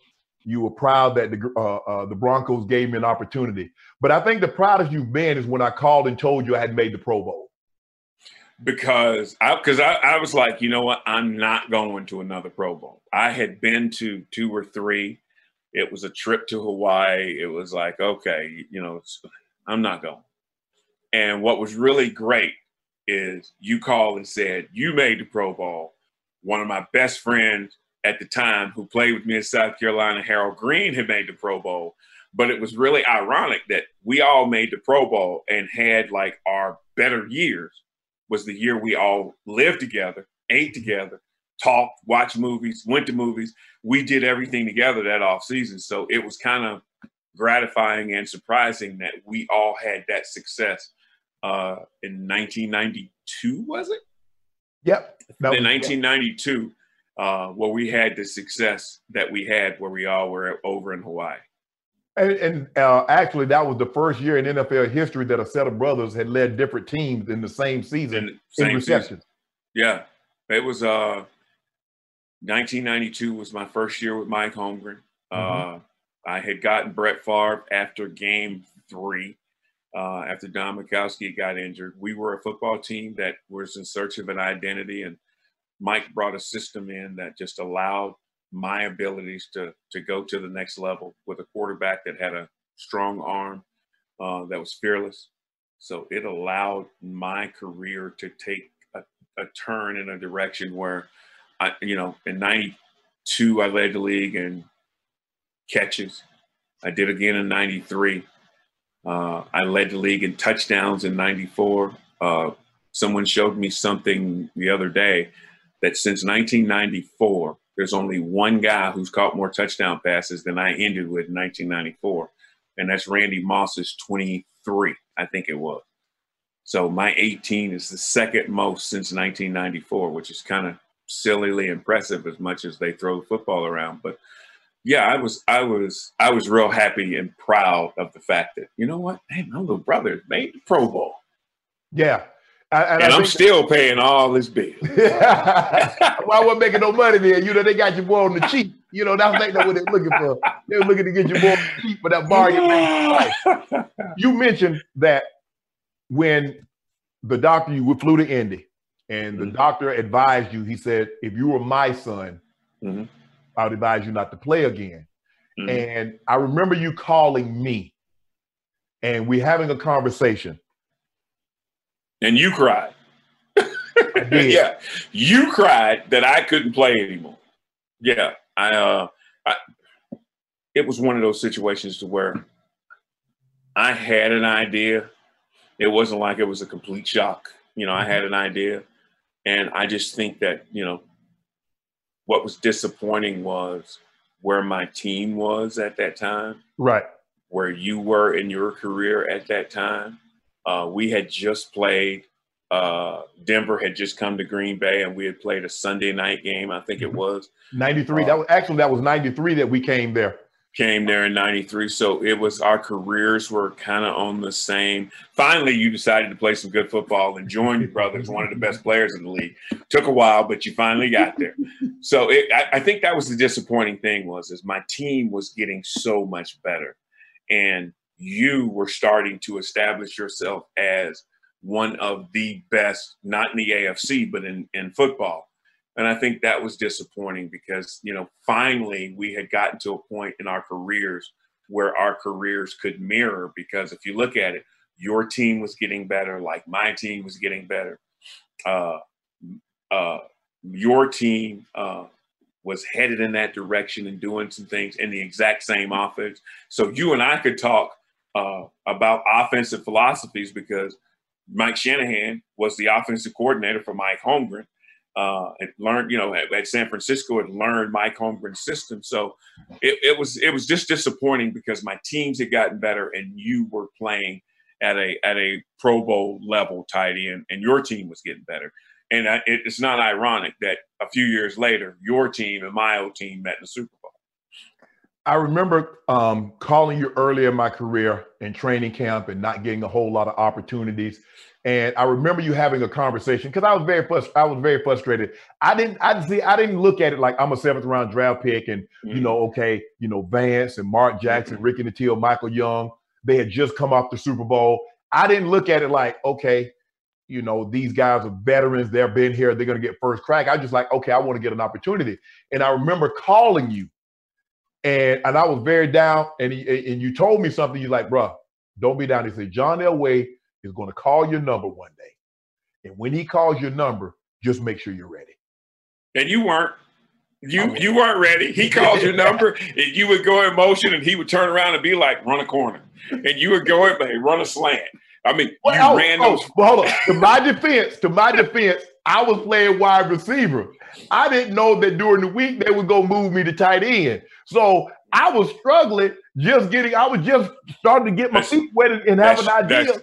You were proud that the uh, uh, the Broncos gave me an opportunity. But I think the proudest you've been is when I called and told you I had made the Pro Bowl. Because I, because I, I was like, you know what, I'm not going to another Pro Bowl. I had been to two or three. It was a trip to Hawaii. It was like, okay, you know, I'm not going. And what was really great is you called and said you made the Pro Bowl. One of my best friends at the time who played with me in South Carolina, Harold Green, had made the Pro Bowl. But it was really ironic that we all made the Pro Bowl and had like our better years was the year we all lived together, ate together, talked, watched movies, went to movies. We did everything together that off season. So it was kind of gratifying and surprising that we all had that success uh, in 1992, was it? Yep. in 1992, uh, where we had the success that we had, where we all were over in Hawaii. And, and uh, actually, that was the first year in NFL history that a set of brothers had led different teams in the same season in, same in receptions. Yeah, it was. Uh, 1992 was my first year with Mike Holmgren. Mm-hmm. Uh, I had gotten Brett Favre after Game Three uh, after Don Majkowski got injured. We were a football team that was in search of an identity, and Mike brought a system in that just allowed my abilities to to go to the next level with a quarterback that had a strong arm, uh, that was fearless. So it allowed my career to take a, a turn in a direction where, I, you know, in '92 I led the league in catches. I did again in '93. Uh, I led the league in touchdowns in 94. Uh, someone showed me something the other day that since 1994, there's only one guy who's caught more touchdown passes than I ended with in 1994, and that's Randy Moss's 23, I think it was. So my 18 is the second most since 1994, which is kind of sillily impressive as much as they throw football around. But yeah, I was I was I was real happy and proud of the fact that you know what, hey, my little brother made the Pro Bowl. Yeah. I, and, and I'm still paying all this bill. [LAUGHS] Why wasn't making no money there? You know, they got your boy on the cheap. You know, that's like what they're looking for. They're looking to get your boy cheap for that bargain. [LAUGHS] you mentioned that when the doctor you flew to Indy and the mm-hmm. doctor advised you, he said, if you were my son, mm-hmm. I would advise you not to play again. Mm-hmm. And I remember you calling me and we having a conversation. And you cried. [LAUGHS] yeah. You cried that I couldn't play anymore. Yeah. I uh I, it was one of those situations to where I had an idea. It wasn't like it was a complete shock. You know, I had an idea. And I just think that, you know, what was disappointing was where my team was at that time. Right. Where you were in your career at that time. Uh, we had just played, uh, Denver had just come to Green Bay and we had played a Sunday night game, I think it mm-hmm. was. 93. Uh, that was actually that was 93 that we came there came there in 93 so it was our careers were kind of on the same finally you decided to play some good football and join your brothers one of the best players in the league took a while but you finally got there [LAUGHS] so it, I, I, think that was the disappointing thing was is my team was getting so much better and you were starting to establish yourself as one of the best not in the afc but in, in football and I think that was disappointing because, you know, finally we had gotten to a point in our careers where our careers could mirror. Because if you look at it, your team was getting better, like my team was getting better. Uh, uh, your team uh, was headed in that direction and doing some things in the exact same offense. So you and I could talk uh, about offensive philosophies because Mike Shanahan was the offensive coordinator for Mike Holmgren uh, and learned, you know, at, at, San Francisco and learned Mike Holmgren's system. So it, it, was it was just disappointing because my teams had gotten better and you were playing at a at a Pro Bowl level tight end, and your team was getting better. And I, it, it's not ironic that a few years later, your team and my old team met in the Super Bowl. I remember um, calling you early in my career in training camp and not getting a whole lot of opportunities. And I remember you having a conversation because I was very frust- I was very frustrated. I didn't I didn't see I didn't look at it like I'm a seventh round draft pick and mm-hmm. you know okay you know Vance and Mark Jackson, mm-hmm. Ricky Nattiel, Michael Young they had just come off the Super Bowl. I didn't look at it like okay you know these guys are veterans they've been here they're going to get first crack. I just like okay I want to get an opportunity and I remember calling you and and I was very down and he, and you told me something you like bro don't be down. He said John Elway is going to call your number one day. And when he calls your number, just make sure you're ready. And you weren't. You you weren't ready. He [LAUGHS] called your number, and you would go in motion, and he would turn around and be like, "Run a corner," and you would go in, hey, run a slant. I mean, well, you oh, ran oh, those. Well, hold on. To my defense, to my defense, I was playing wide receiver. I didn't know that during the week they would go move me to tight end. So I was struggling, just getting. I was just starting to get my feet wet and have an idea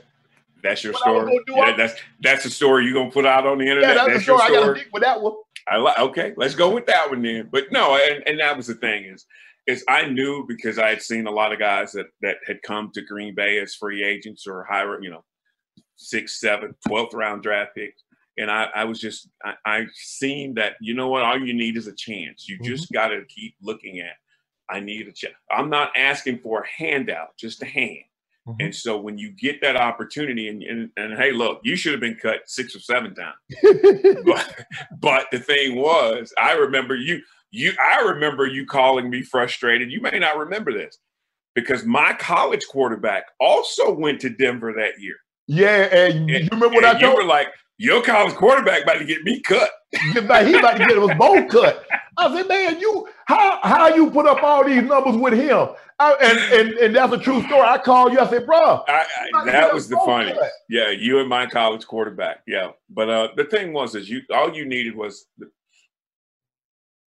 that's your story. Yeah, that's that's the story you're gonna put out on the internet. Yeah, that's, that's the story. story. I got to with that one. I like. Okay, let's go with that one then. But no, and, and that was the thing is, is I knew because I had seen a lot of guys that that had come to Green Bay as free agents or higher, you know, six, seven, 12th round draft picks. And I, I was just, I, I seen that, you know what, all you need is a chance. You mm-hmm. just got to keep looking at, I need a chance. I'm not asking for a handout, just a hand. Mm-hmm. And so when you get that opportunity, and, and, and hey, look, you should have been cut six or seven times. [LAUGHS] but, but the thing was, I remember you, you, I remember you calling me frustrated. You may not remember this because my college quarterback also went to Denver that year. Yeah, and, and you remember what I told you? were like, your college quarterback about to get me cut. he about to get us both cut. I said, man, you how how you put up all these numbers with him? I, and, and and that's a true story. I called you. I said, bro, I, I, that was the funny. Yeah, you and my college quarterback. Yeah, but uh, the thing was, is you all you needed was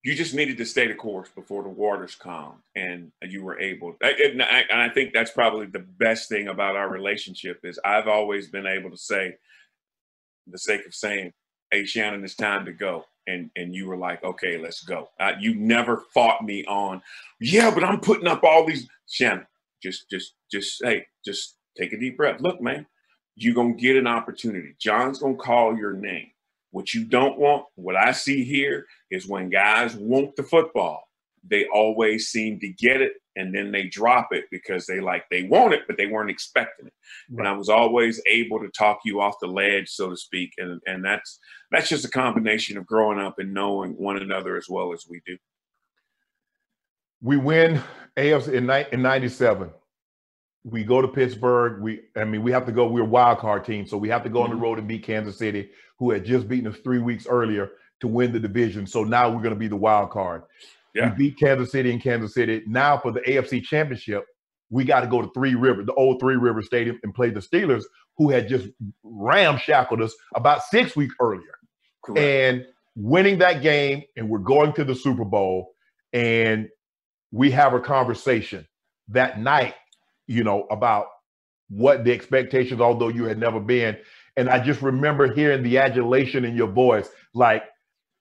you just needed to stay the course before the waters calmed and you were able and I, and I think that's probably the best thing about our relationship is i've always been able to say the sake of saying hey shannon it's time to go. And and you were like okay let's go. Uh, you never fought me on yeah but i'm putting up all these shannon just just just hey just take a deep breath. Look man you're gonna get an opportunity. John's gonna call your name. What you don't want, what I see here is when guys want the football, they always seem to get it and then they drop it because they like they want it, but they weren't expecting it. Right. And I was always able to talk you off the ledge, so to speak. And and that's that's just a combination of growing up and knowing one another as well as we do. We win AFC in, in 97 we go to Pittsburgh. We, I mean, we have to go. We're a wild card team, so we have to go mm-hmm. on the mm-hmm. road and beat Kansas City, who had just beaten us three weeks earlier to win the division. So now we're going to be the wild card. Yeah. We beat Kansas City in Kansas City. Now for the AFC Championship, we got to go to Three River, the old Three River Stadium, and play the Steelers, who had just ramshackled us about six weeks earlier. Correct. And winning that game, and we're going to the Super Bowl, and we have a conversation that night you know, about what the expectations, although you had never been. And I just remember hearing the adulation in your voice, like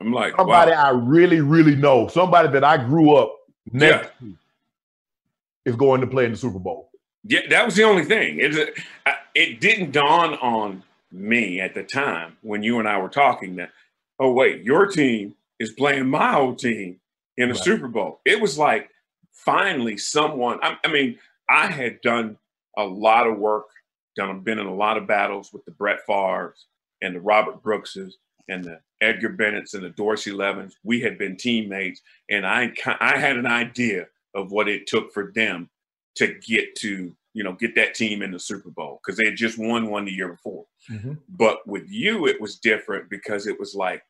I'm like somebody wow. I really, really know, somebody that I grew up next yeah. to is going to play in the Super Bowl. Yeah, that was the only thing. It, it didn't dawn on me at the time when you and I were talking that, oh wait, your team is playing my old team in a right. Super Bowl. It was like finally someone. I, I mean, I had done a lot of work, done been in a lot of battles with the Brett Favres and the Robert Brookses and the Edgar Bennett's and the Dorsey Levens. We had been teammates, and I I had an idea of what it took for them to get to you know get that team in the Super Bowl because they had just won one the year before. Mm-hmm. But with you, it was different because it was like,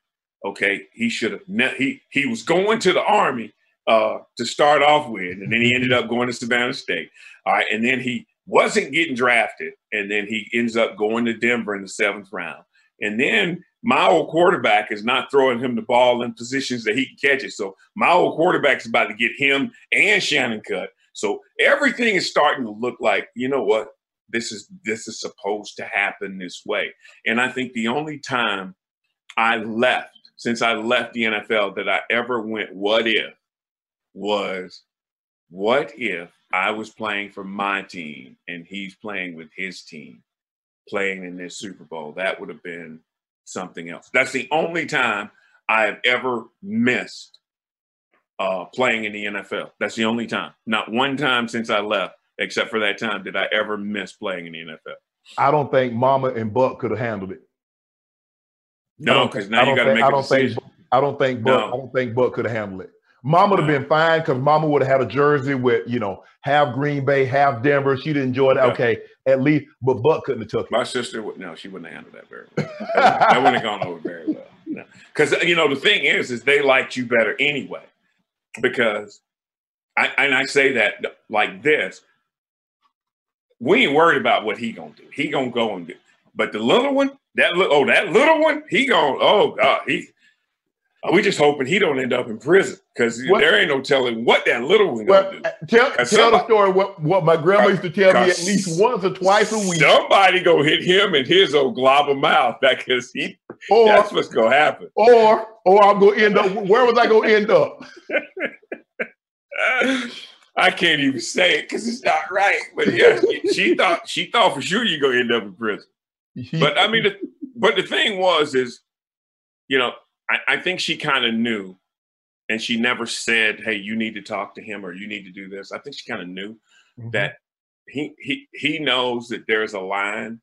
okay, he should have ne- he he was going to the army uh, to start off with, and then he ended up going to Savannah State. All right, and then he wasn't getting drafted, and then he ends up going to Denver in the seventh round. And then my old quarterback is not throwing him the ball in positions that he can catch it. So my old quarterback is about to get him and Shannon cut. So everything is starting to look like, you know what? This is this is supposed to happen this way. And I think the only time I left since I left the NFL that I ever went, what if was what if I was playing for my team and he's playing with his team, playing in this Super Bowl? That would have been something else. That's the only time I've ever missed uh, playing in the NFL. That's the only time. Not one time since I left, except for that time, did I ever miss playing in the NFL. I don't think Mama and Buck could have handled it. No, because now you got to make I don't decision. Think, I don't think Buck. No. I don't think Buck could have handled it. Mama would have been fine because Mama would have had a jersey with, you know, half Green Bay, half Denver. She'd enjoy it. Yeah. Okay, at least, but Buck couldn't have took it. My sister would no, she wouldn't have handled that very well. that wouldn't have gone over very well. Because no. you know the thing is, is they liked you better anyway. Because I and I say that like this, we ain't worried about what he gonna do. He gonna go and do. But the little one, that little oh that little one, he gonna oh god, he we just hoping he don't end up in prison because there ain't no telling what that little one well, gonna do. Uh, tell, tell somebody, the story. What, what my grandma used to tell me at least once or twice a week. Somebody go hit him and his old globber mouth [LAUGHS] because he. Or, that's what's gonna happen. Or or I'm gonna end up. Where was I gonna end up? [LAUGHS] I can't even say it because it's not right. But yeah, she thought she thought for sure you're gonna end up in prison. But I mean, the, but the thing was is, you know, I, I think she kind of knew, and she never said, "Hey, you need to talk to him or you need to do this." I think she kind of knew mm-hmm. that he he he knows that there's a line,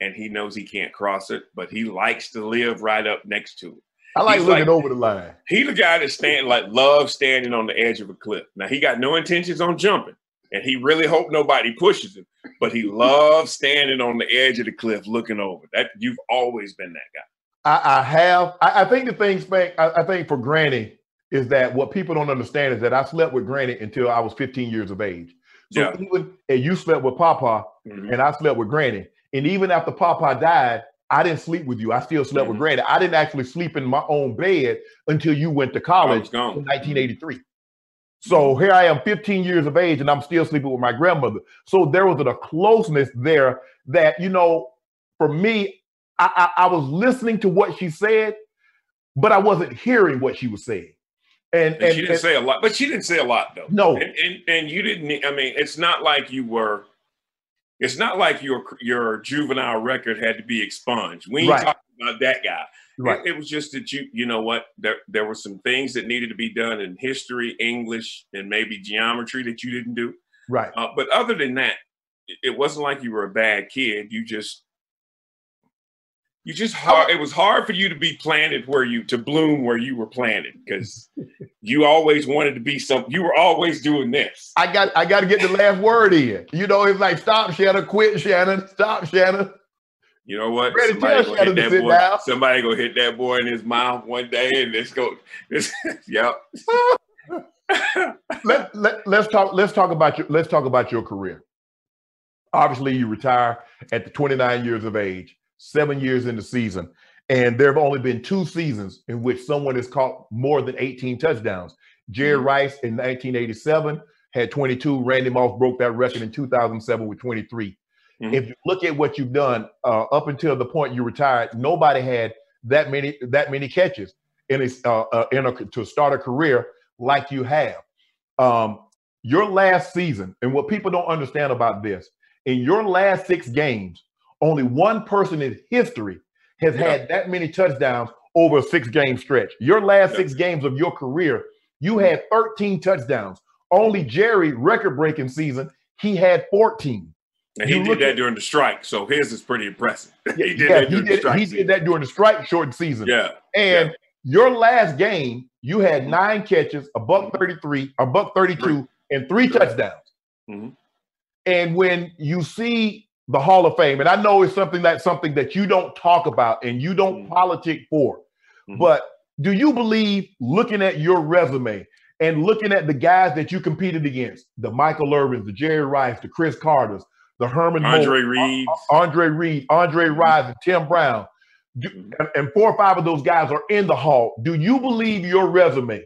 and he knows he can't cross it, but he likes to live right up next to it. I like He's looking like, over the line. He the guy that stand like loves standing on the edge of a cliff. Now he got no intentions on jumping, and he really hope nobody pushes him. But he loves standing on the edge of the cliff, looking over. That you've always been that guy. I, I have. I, I, think the thing, Spank, I, I, think for Granny is that what people don't understand is that I slept with Granny until I was 15 years of age. So yeah. even and you slept with Papa, mm-hmm. and I slept with Granny. And even after Papa died, I didn't sleep with you. I still slept Mhm. with Granny. I didn't actually sleep in my own bed until you went to college in 1983. So here I am, 15 years of age, and I'm still sleeping with my grandmother. So there was a closeness there that, you know, for me, I, I, I was listening to what she said, but I wasn't hearing what she was saying. And, And, and, she didn't and- say a lot, but she didn't say a lot though. no, And, and and you didn't. I mean, it's not like you were. It's not like your your juvenile record had to be expunged. We ain't Right. talking about that guy. right. It, it was just that you, you know what, there there were some things that needed to be done in history, English, and maybe geometry that you didn't do. Right. Uh, but other than that, it, it wasn't like you were a bad kid. You just you just hard. It was hard for you to be planted where you to bloom where you were planted because [LAUGHS] you always wanted to be something You were always doing this. I got I got to get the last word in. You know, it's like stop Shannon, quit Shannon, stop Shannon. You know what? Ready Somebody gonna Shannon hit to that sit boy. down. Somebody gonna hit that boy in his mouth one day, and let's go. This, [LAUGHS] yep. [LAUGHS] Let, let let's talk let's talk about your let's talk about your career. Obviously, you retire at the 29 years of age, seven years in the season, and there have only been two seasons in which someone has caught more than 18 touchdowns. Jerry Mhm. Rice in 1987 had 22. Randy Moss broke that record in 2007 with 23. Mhm. If you look at what you've done uh, up until the point you retired, nobody had that many that many catches in a, uh, uh, in a to start a career like you have. Um, your last season, and what people don't understand about this, in your last six games, only one person in history has Yeah. had that many touchdowns over a six game stretch. Your last Yeah. six games of your career, you had 13 touchdowns. Only Jerry, record breaking season, he had 14. And he You did that at- during the strike, so his is pretty impressive. [LAUGHS] he did yeah, that he during the did, strike. he did that during the strike shortened season. Yeah. And Yeah. your last game, you had nine catches, a buck 33, a buck 32, and three touchdowns. Mhm. And when you see the Hall of Fame, and I know it's something that's something that you don't talk about and you don't Mhm. politic for, Mhm. but do you believe looking at your resume and looking at the guys that you competed against, the Michael Irvins, the Jerry Rice, the Cris Carters, the Herman Moore, Andre Reed. Andre Reed, Andre Rise, and Tim Brown, do, and, and four or five of those guys are in the hall. Do you believe your resume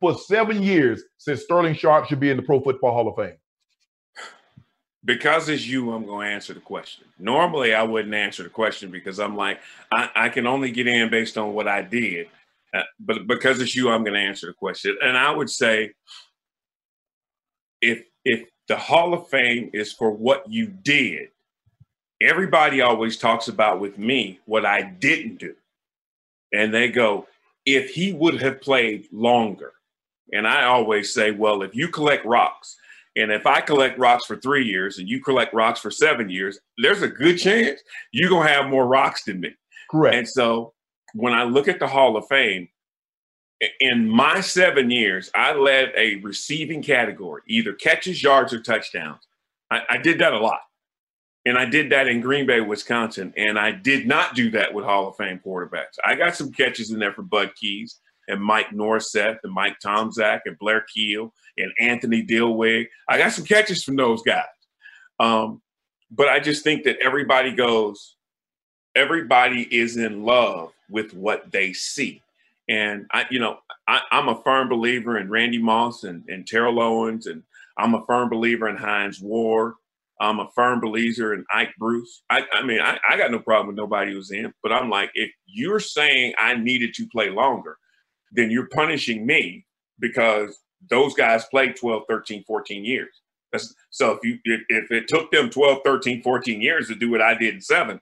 for seven years since Sterling Sharpe should be in the Pro Football Hall of Fame? Because it's you, I'm going to answer the question. Normally, I wouldn't answer the question because I'm like, I, I can only get in based on what I did. Uh, but because it's you, I'm going to answer the question. And I would say, if if the Hall of Fame is for what you did, everybody always talks about with me what I didn't do, and they go, if he would have played longer. And I always say, well, if you collect rocks and if I collect rocks for three years and you collect rocks for seven years, there's a good chance you're going to have more rocks than me. Correct. And so when I look at the Hall of Fame, in my seven years, I led a receiving category, either catches, yards, or touchdowns. I, I did that a lot. And I did that in Green Bay, Wisconsin. And I did not do that with Hall of Fame quarterbacks. I got some catches in there for Bud Keys and Mike Norseth and Mike Tomczak and Blair Kiel and Anthony Dilweg. I got some catches from those guys. Um, but I just think that everybody goes, everybody is in love with what they see. And I, you know, I, I'm a firm believer in Randy Moss and, and Terrell Owens, and I'm a firm believer in Hines Ward. I'm a firm believer in Ike Bruce. I, I mean, I, I got no problem with nobody who's in, but I'm like, if you're saying I needed to play longer, then you're punishing me because those guys played 12, 13, 14 years. That's, so if you if, if it took them 12, 13, 14 years to do what I did in seven,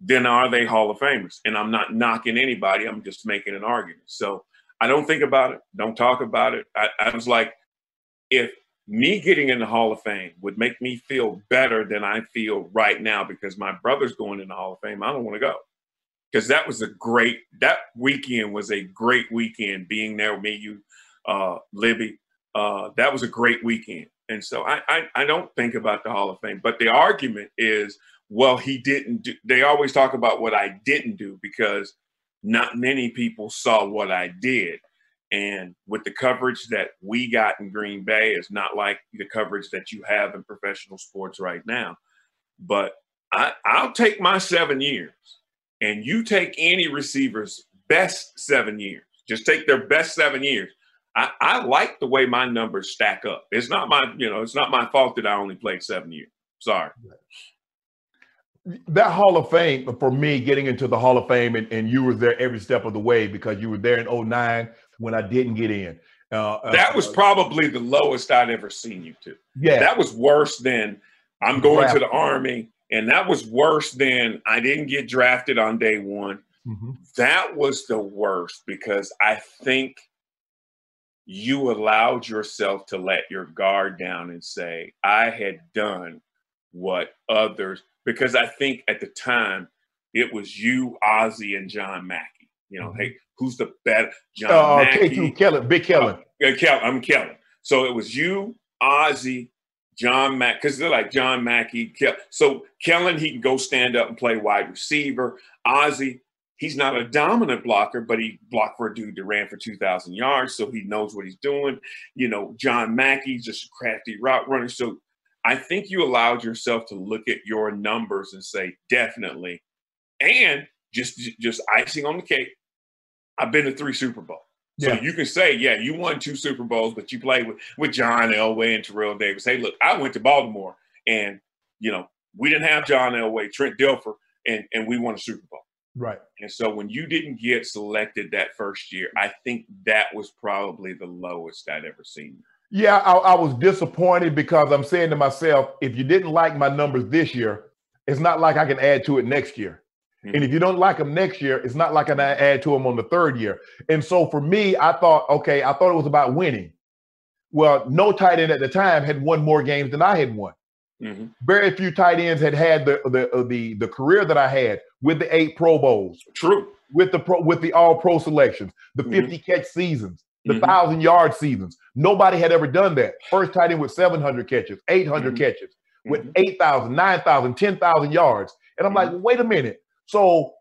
then are they Hall of Famers? And I'm not knocking anybody. I'm just making an argument. So I don't think about it. Don't talk about it. I, I was like, if me getting in the Hall of Fame would make me feel better than I feel right now because my brother's going in the Hall of Fame, I don't want to go. Because that was a great, that weekend was a great weekend being there with me, you, uh, Libby. Uh, that was a great weekend. And so I, I, I don't think about the Hall of Fame. But the argument is, well, he didn't do, they always talk about what I didn't do because not many people saw what I did. And with the coverage that we got in Green Bay, it's not like the coverage that you have in professional sports right now. But I, I'll take my seven years and you take any receiver's best seven years, just take their best seven years. I, I like the way my numbers stack up. It's not my, you know, it's not my fault that I only played seven years. Sorry. That Hall of Fame for me, getting into the Hall of Fame, and, and you were there every step of the way because you were there in 09 when I didn't get in. Uh, uh that was uh, probably the lowest I'd ever seen you to. Yeah. That was worse than I'm going to the Army. And that was worse than I didn't get drafted on day one. Mm-hmm. That was the worst because I think you allowed yourself to let your guard down and say, I had done what others, because I think at the time it was you, Ozzie, and John Mackey. You know, mm-hmm. hey, who's the better? John uh, Mackey. K2 Kellen, Big Kellen. Uh, Kellen. I'm Kellen. So it was you, Ozzie, John Mack, because they're like John Mackey. So Kellen, he can go stand up and play wide receiver. Ozzie, he's not a dominant blocker, but he blocked for a dude that ran for 2,000 yards, so he knows what he's doing. You know, John Mackey, just a crafty route runner. So I think you allowed yourself to look at your numbers and say, definitely. And just just icing on the cake, I've been to three Super Bowls. So yeah. you can say, yeah, you won two Super Bowls, but you played with, with John Elway and Terrell Davis. Hey, look, I went to Baltimore and, you know, we didn't have John Elway, Trent Dilfer, and, and we won a Super Bowl. Right. And so when you didn't get selected that first year, I think that was probably the lowest I'd ever seen. Yeah, I, I was disappointed because I'm saying to myself, if you didn't like my numbers this year, it's not like I can add to it next year. And if you don't like them next year, it's not like I add to them on the third year. And so for me, I thought, okay, I thought it was about winning. Well, no tight end at the time had won more games than I had won. Mm-hmm. Very few tight ends had had the the uh, the the career that I had with the eight Pro Bowls. True. With the pro with the All Pro selections, the mm-hmm. 50 catch seasons, the mm-hmm. thousand yard seasons. Nobody had ever done that. First tight end with 700 catches, 800 mm-hmm. catches, with mm-hmm. 8,000, 9,000, 10,000 yards. And I'm like, mm-hmm. wait a minute. So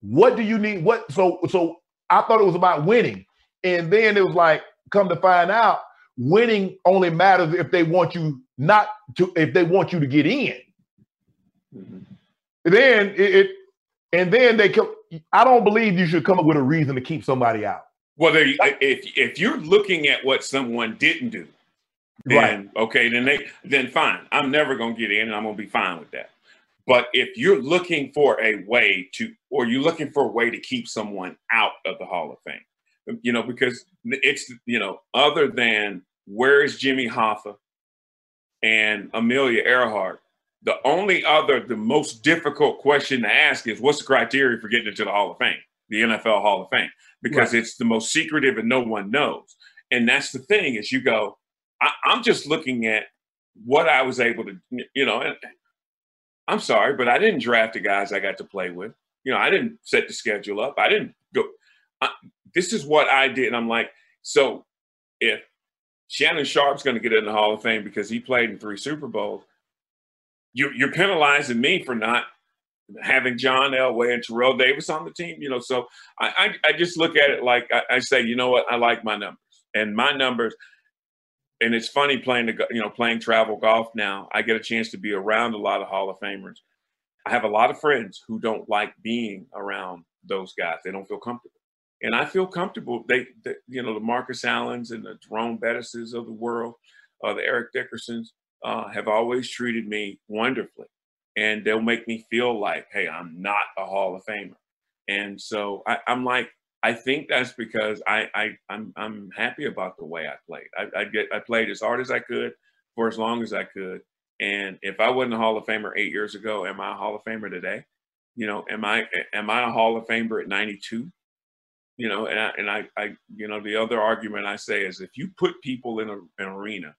what do you need? What so so I thought it was about winning. And then it was like, come to find out, winning only matters if they want you not to if they want you to get in. Mm-hmm. Then it, it, and then they come. I don't believe you should come up with a reason to keep somebody out. Well, there, if if you're looking at what someone didn't do, then right. okay, then they then fine. I'm never gonna get in, and I'm gonna be fine with that. But if you're looking for a way to, or you're looking for a way to keep someone out of the Hall of Fame, you know, because it's, you know, other than where is Jimmy Hoffa and Amelia Earhart, the only other, the most difficult question to ask is what's the criteria for getting into the Hall of Fame, the NFL Hall of Fame, because right. it's the most secretive and no one knows. And that's the thing is you go, I, I'm just looking at what I was able to, you know, and I'm sorry, but I didn't draft the guys I got to play with. You know, I didn't set the schedule up. I didn't go. I, this is what I did. And I'm like, so if Shannon Sharpe's going to get in the Hall of Fame because he played in three Super Bowls, you, you're penalizing me for not having John Elway and Terrell Davis on the team. You know, so I, I, I just look at it like I, I say, you know what, I like my numbers, and my numbers – and it's funny playing the you know playing travel golf now. I get a chance to be around a lot of Hall of Famers. I have a lot of friends who don't like being around those guys. They don't feel comfortable, and I feel comfortable. They, they you know, the Marcus Allens and the Jerome Bettises of the world, uh, the Eric Dickersons, uh, have always treated me wonderfully, and they'll make me feel like, hey, I'm not a Hall of Famer. And so I, I'm like, I think that's because I, I I'm I'm happy about the way I played. I, I get I played as hard as I could for as long as I could. And if I wasn't a Hall of Famer eight years ago, am I a Hall of Famer today? You know, am I am I a Hall of Famer at 92? You know, and I, and I, I you know the other argument I say is if you put people in a, an arena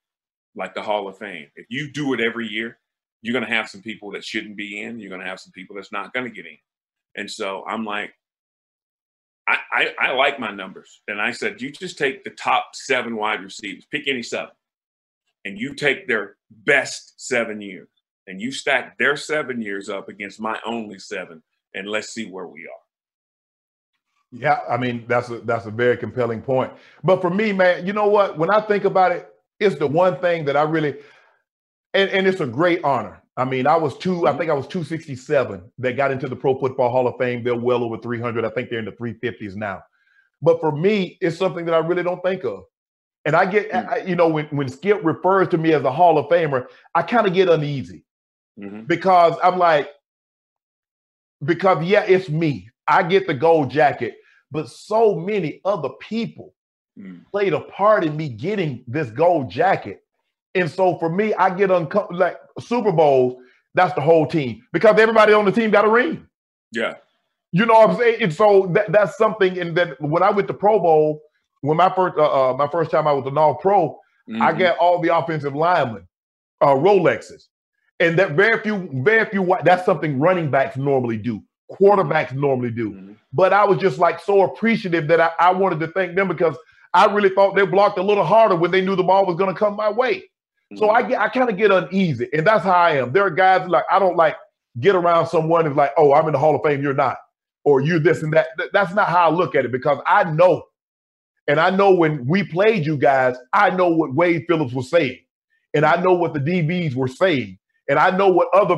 like the Hall of Fame, if you do it every year, you're going to have some people that shouldn't be in. You're going to have some people that's not going to get in. And so I'm like, I, I, I like my numbers. And I said, you just take the top seven wide receivers, pick any seven, and you take their best seven years and you stack their seven years up against my only seven, and let's see where we are. Yeah, I mean that's a that's a very compelling point. But for me, man, you know what? When I think about it, it's the one thing that I really and, and it's a great honor. I mean, I was two, I think I was 267 that got into the Pro Football Hall of Fame. They're well over 300. I think they're in the 350s now. But for me, it's something that I really don't think of. And I get, mm-hmm. I, you know, when, when Skip refers to me as a Hall of Famer, I kind of get uneasy mm-hmm. because I'm like, because yeah, it's me. I get the gold jacket, but so many other people mm. played a part in me getting this gold jacket. And so for me, I get uncomfortable. Like Super Bowls, that's the whole team because everybody on the team got a ring. Yeah. You know what I'm saying? And so that, that's something. And then when I went to Pro Bowl, when my first uh, uh, my first time I was an All Pro, mm-hmm. I got all the offensive linemen uh, Rolexes, and that very few, very few. That's something running backs normally do. Quarterbacks normally do. Mm-hmm. But I was just like so appreciative that I, I wanted to thank them because I really thought they blocked a little harder when they knew the ball was going to come my way. So I get I kind of get uneasy, and that's how I am. There are guys like I don't like get around someone who's like, oh, I'm in the Hall of Fame, you're not, or you're this and that. That's not how I look at it because I know, and I know when we played you guys, I know what Wade Phillips was saying, and I know what the DBs were saying, and I know what other.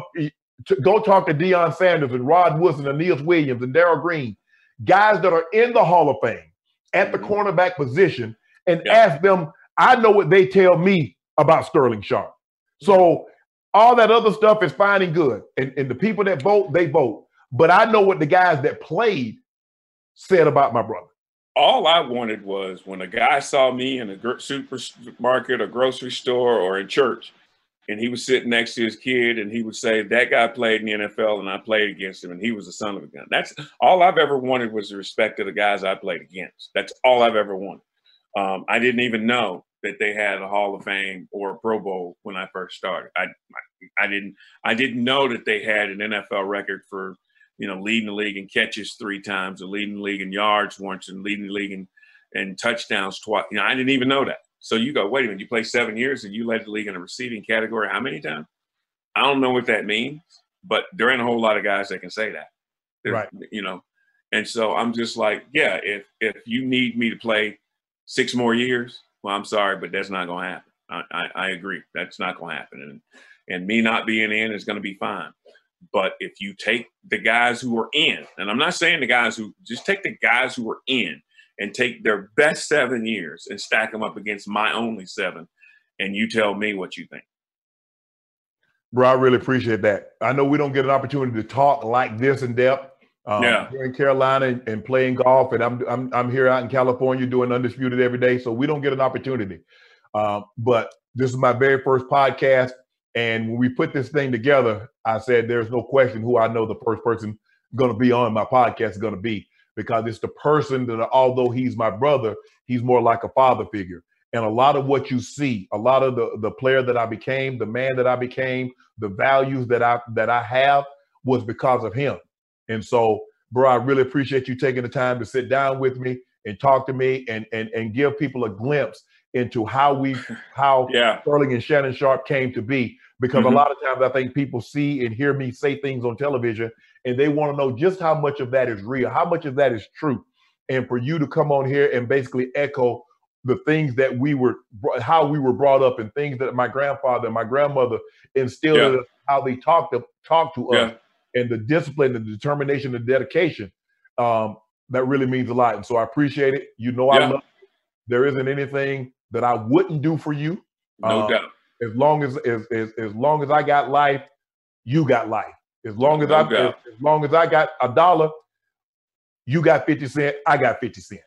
go talk to Deion Sanders and Rod Woodson and Aeneas Williams and Darrell Green, guys that are in the Hall of Fame at the mm-hmm. cornerback position, and yeah. ask them. I know what they tell me about Sterling Sharpe. So all that other stuff is fine and good. And, and the people that vote, they vote. But I know what the guys that played said about my brother. All I wanted was when a guy saw me in a supermarket a grocery store or in church, and he was sitting next to his kid, and he would say, "That guy played in the NFL, and I played against him, and he was a son of a gun." That's all I've ever wanted was the respect of the guys I played against. That's all I've ever wanted. Um, I didn't even know that they had a Hall of Fame or a Pro Bowl when I first started. I I didn't I didn't know that they had an NFL record for you know leading the league in catches three times, or leading the league in yards once, and leading the league in, in touchdowns twice. You know, I didn't even know that. So you go, wait a minute, you play seven years and you led the league in a receiving category how many times? I don't know what that means, but there ain't a whole lot of guys that can say that. There's, right. You know, and so I'm just like, yeah, if if you need me to play six more years, well, I'm sorry, but that's not going to happen. I, I, I, agree. That's not going to happen. And, and me not being in is going to be fine. But if you take the guys who are in, and I'm not saying the guys who just take the guys who are in and take their best seven years and stack them up against my only seven, and you tell me what you think. Bro, I really appreciate that. I know we don't get an opportunity to talk like this in depth. Um, yeah. Here in Carolina and, and, playing golf, and I'm, I'm I'm here out in California doing undisputed every day, so we don't get an opportunity. Um, but this is my very first podcast, and when we put this thing together, I said there's no question who I know the first person going to be on my podcast is going to be because it's the person that, although he's my brother, he's more like a father figure. And a lot of what you see, a lot of the the player that I became, the man that I became, the values that I that I have was because of him. And so, bro, I really appreciate you taking the time to sit down with me and talk to me and and and give people a glimpse into how we [LAUGHS] how yeah. Sterling and Shannon Sharpe came to be. Because mm-hmm. a lot of times I think people see and hear me say things on television and they want to know just how much of that is real, how much of that is true. And for you to come on here and basically echo the things that we were how we were brought up and things that my grandfather and my grandmother instilled yeah. in us, how they talked to talk to yeah. us and the discipline, the determination, the dedication, um, that really means a lot. And so I appreciate it. You know, yeah. I love you. There isn't anything that I wouldn't do for you. No um, doubt. As long as, as as as long as I got life, you got life. As long as no I as, as long as I got a dollar, you got 50 cent, I got 50 cent.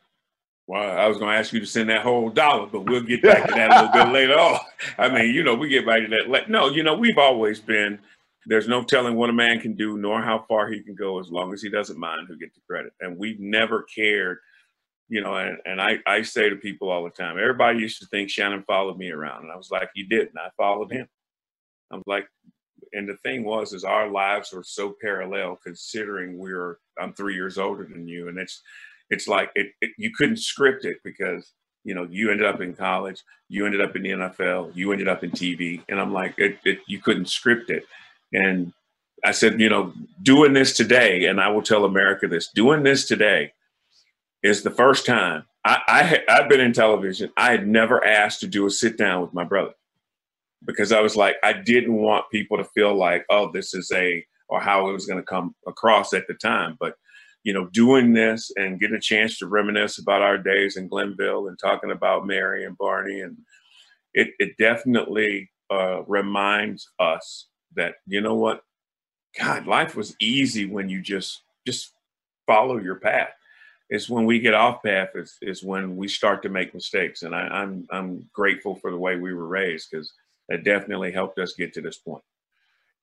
Well, I was going to ask you to send that whole dollar, but we'll get back to that a little bit [LAUGHS] later on. I mean, you know, we get back to that. No, you know, we've always been there's no telling what a man can do, nor how far he can go, as long as he doesn't mind who gets the credit. And we've never cared, you know. And, and I, I say to people all the time, everybody used to think Shannon followed me around, and I was like, you didn't. I followed him. I was like, and the thing was, is our lives were so parallel, considering we're I'm three years older than you, and it's it's like it, it you couldn't script it because you know, you ended up in college, you ended up in the NFL, you ended up in TV, and I'm like, it, you couldn't script it. And I said, you know, doing this today, and I will tell America this: doing this today is the first time I, I I've been in television. I had never asked to do a sit down with my brother. because I was like, I didn't want people to feel like, oh, this is a, or how it was going to come across at the time. But, you know, doing this and getting a chance to reminisce about our days in Glennville and talking about Mary and Barney, and it, it definitely uh, reminds us that, you know what, God, life was easy when you just, just follow your path. It's when we get off path is, is when we start to make mistakes. And I, I'm, I'm grateful for the way we were raised because that definitely helped us get to this point.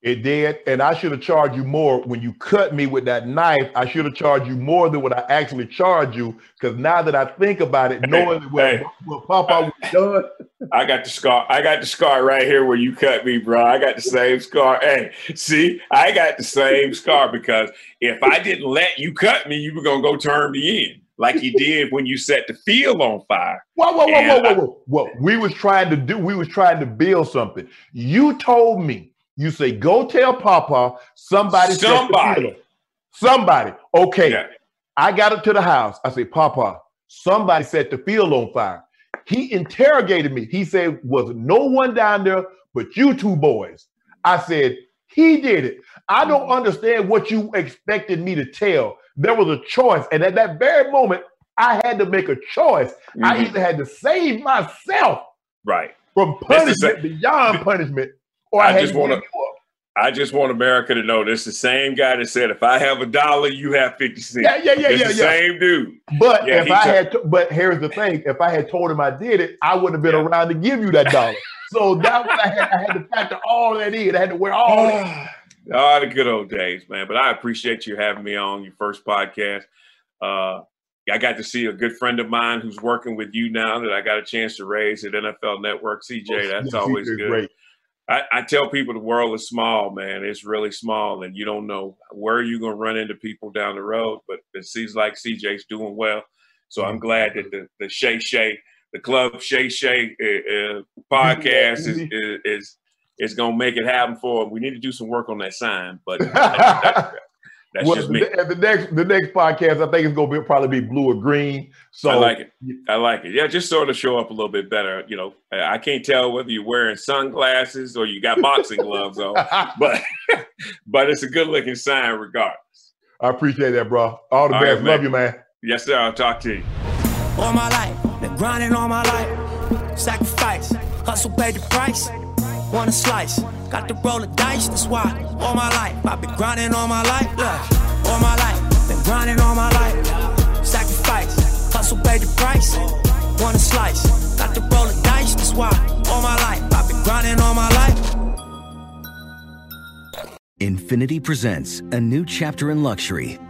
It did, and I should have charged you more when you cut me with that knife. I should have charged you more than what I actually charged you. Because now that I think about it, knowing what, hey, what Papa was done, [LAUGHS] I got the scar. I got the scar right here where you cut me, bro. I got the same scar. Hey, see, I got the same scar because if I didn't let you cut me, you were gonna go turn me in like you did when you set the field on fire. Whoa, whoa, whoa, whoa, whoa, whoa! What we was trying to do, we was trying to build something. You told me, you say, go tell Papa somebody, somebody, somebody. Okay, yeah. I got it to the house. I say, Papa, somebody set the field on fire. He interrogated me. He said, was no one down there but you two boys. I said, he did it. I don't understand what you expected me to tell there was a choice. And at that very moment, I had to make a choice. Mm-hmm. I either had to save myself right from punishment beyond punishment, or I, I just want to. I just want America to know this is the same guy that said, "If I have a dollar, you have fifty cents." Yeah, yeah, yeah, it's yeah. The yeah. same dude. But yeah, if I t- had, to, but here's the thing: if I had told him I did it, I wouldn't have been yeah. around to give you that dollar. so that was I had, I had to factor all that in. I had to wear all that. [SIGHS] Oh, the good old days, man. But I appreciate you having me on your first podcast. Uh, I got to see a good friend of mine who's working with you now that I got a chance to raise at NFL Network. CJ, that's always good. I, I, tell people the world is small, man. It's really small, and you don't know where you're going to run into people down the road. But it seems like CJ's doing well. So I'm glad that the, the Shay Shay, the Club Shay Shay uh, uh, podcast is, [LAUGHS] is, is is going to make it happen for him. We need to do some work on that sign, but [LAUGHS] that's well, just me. The, the, next the next podcast, I think it's going to be probably be blue or green. So I like it. I like it. Yeah, just sort of show up a little bit better. You know, I can't tell whether you're wearing sunglasses or you got boxing gloves on, [LAUGHS] but but it's a good looking sign regardless. I appreciate that, bro. All the all best. Right, Love you, man. Yes, sir. I'll talk to you. All my life, been grinding all my life. Sacrifice, hustle, paid the price want a slice. Got to roll the dice, that's why all my life I've been grinding all my life. Look, all my life, been grinding all my life. Sacrifice, hustle, pay the price. Want a slice, got to roll the dice, that's why all my life I've been grinding all my life. Infiniti presents a new chapter in luxury,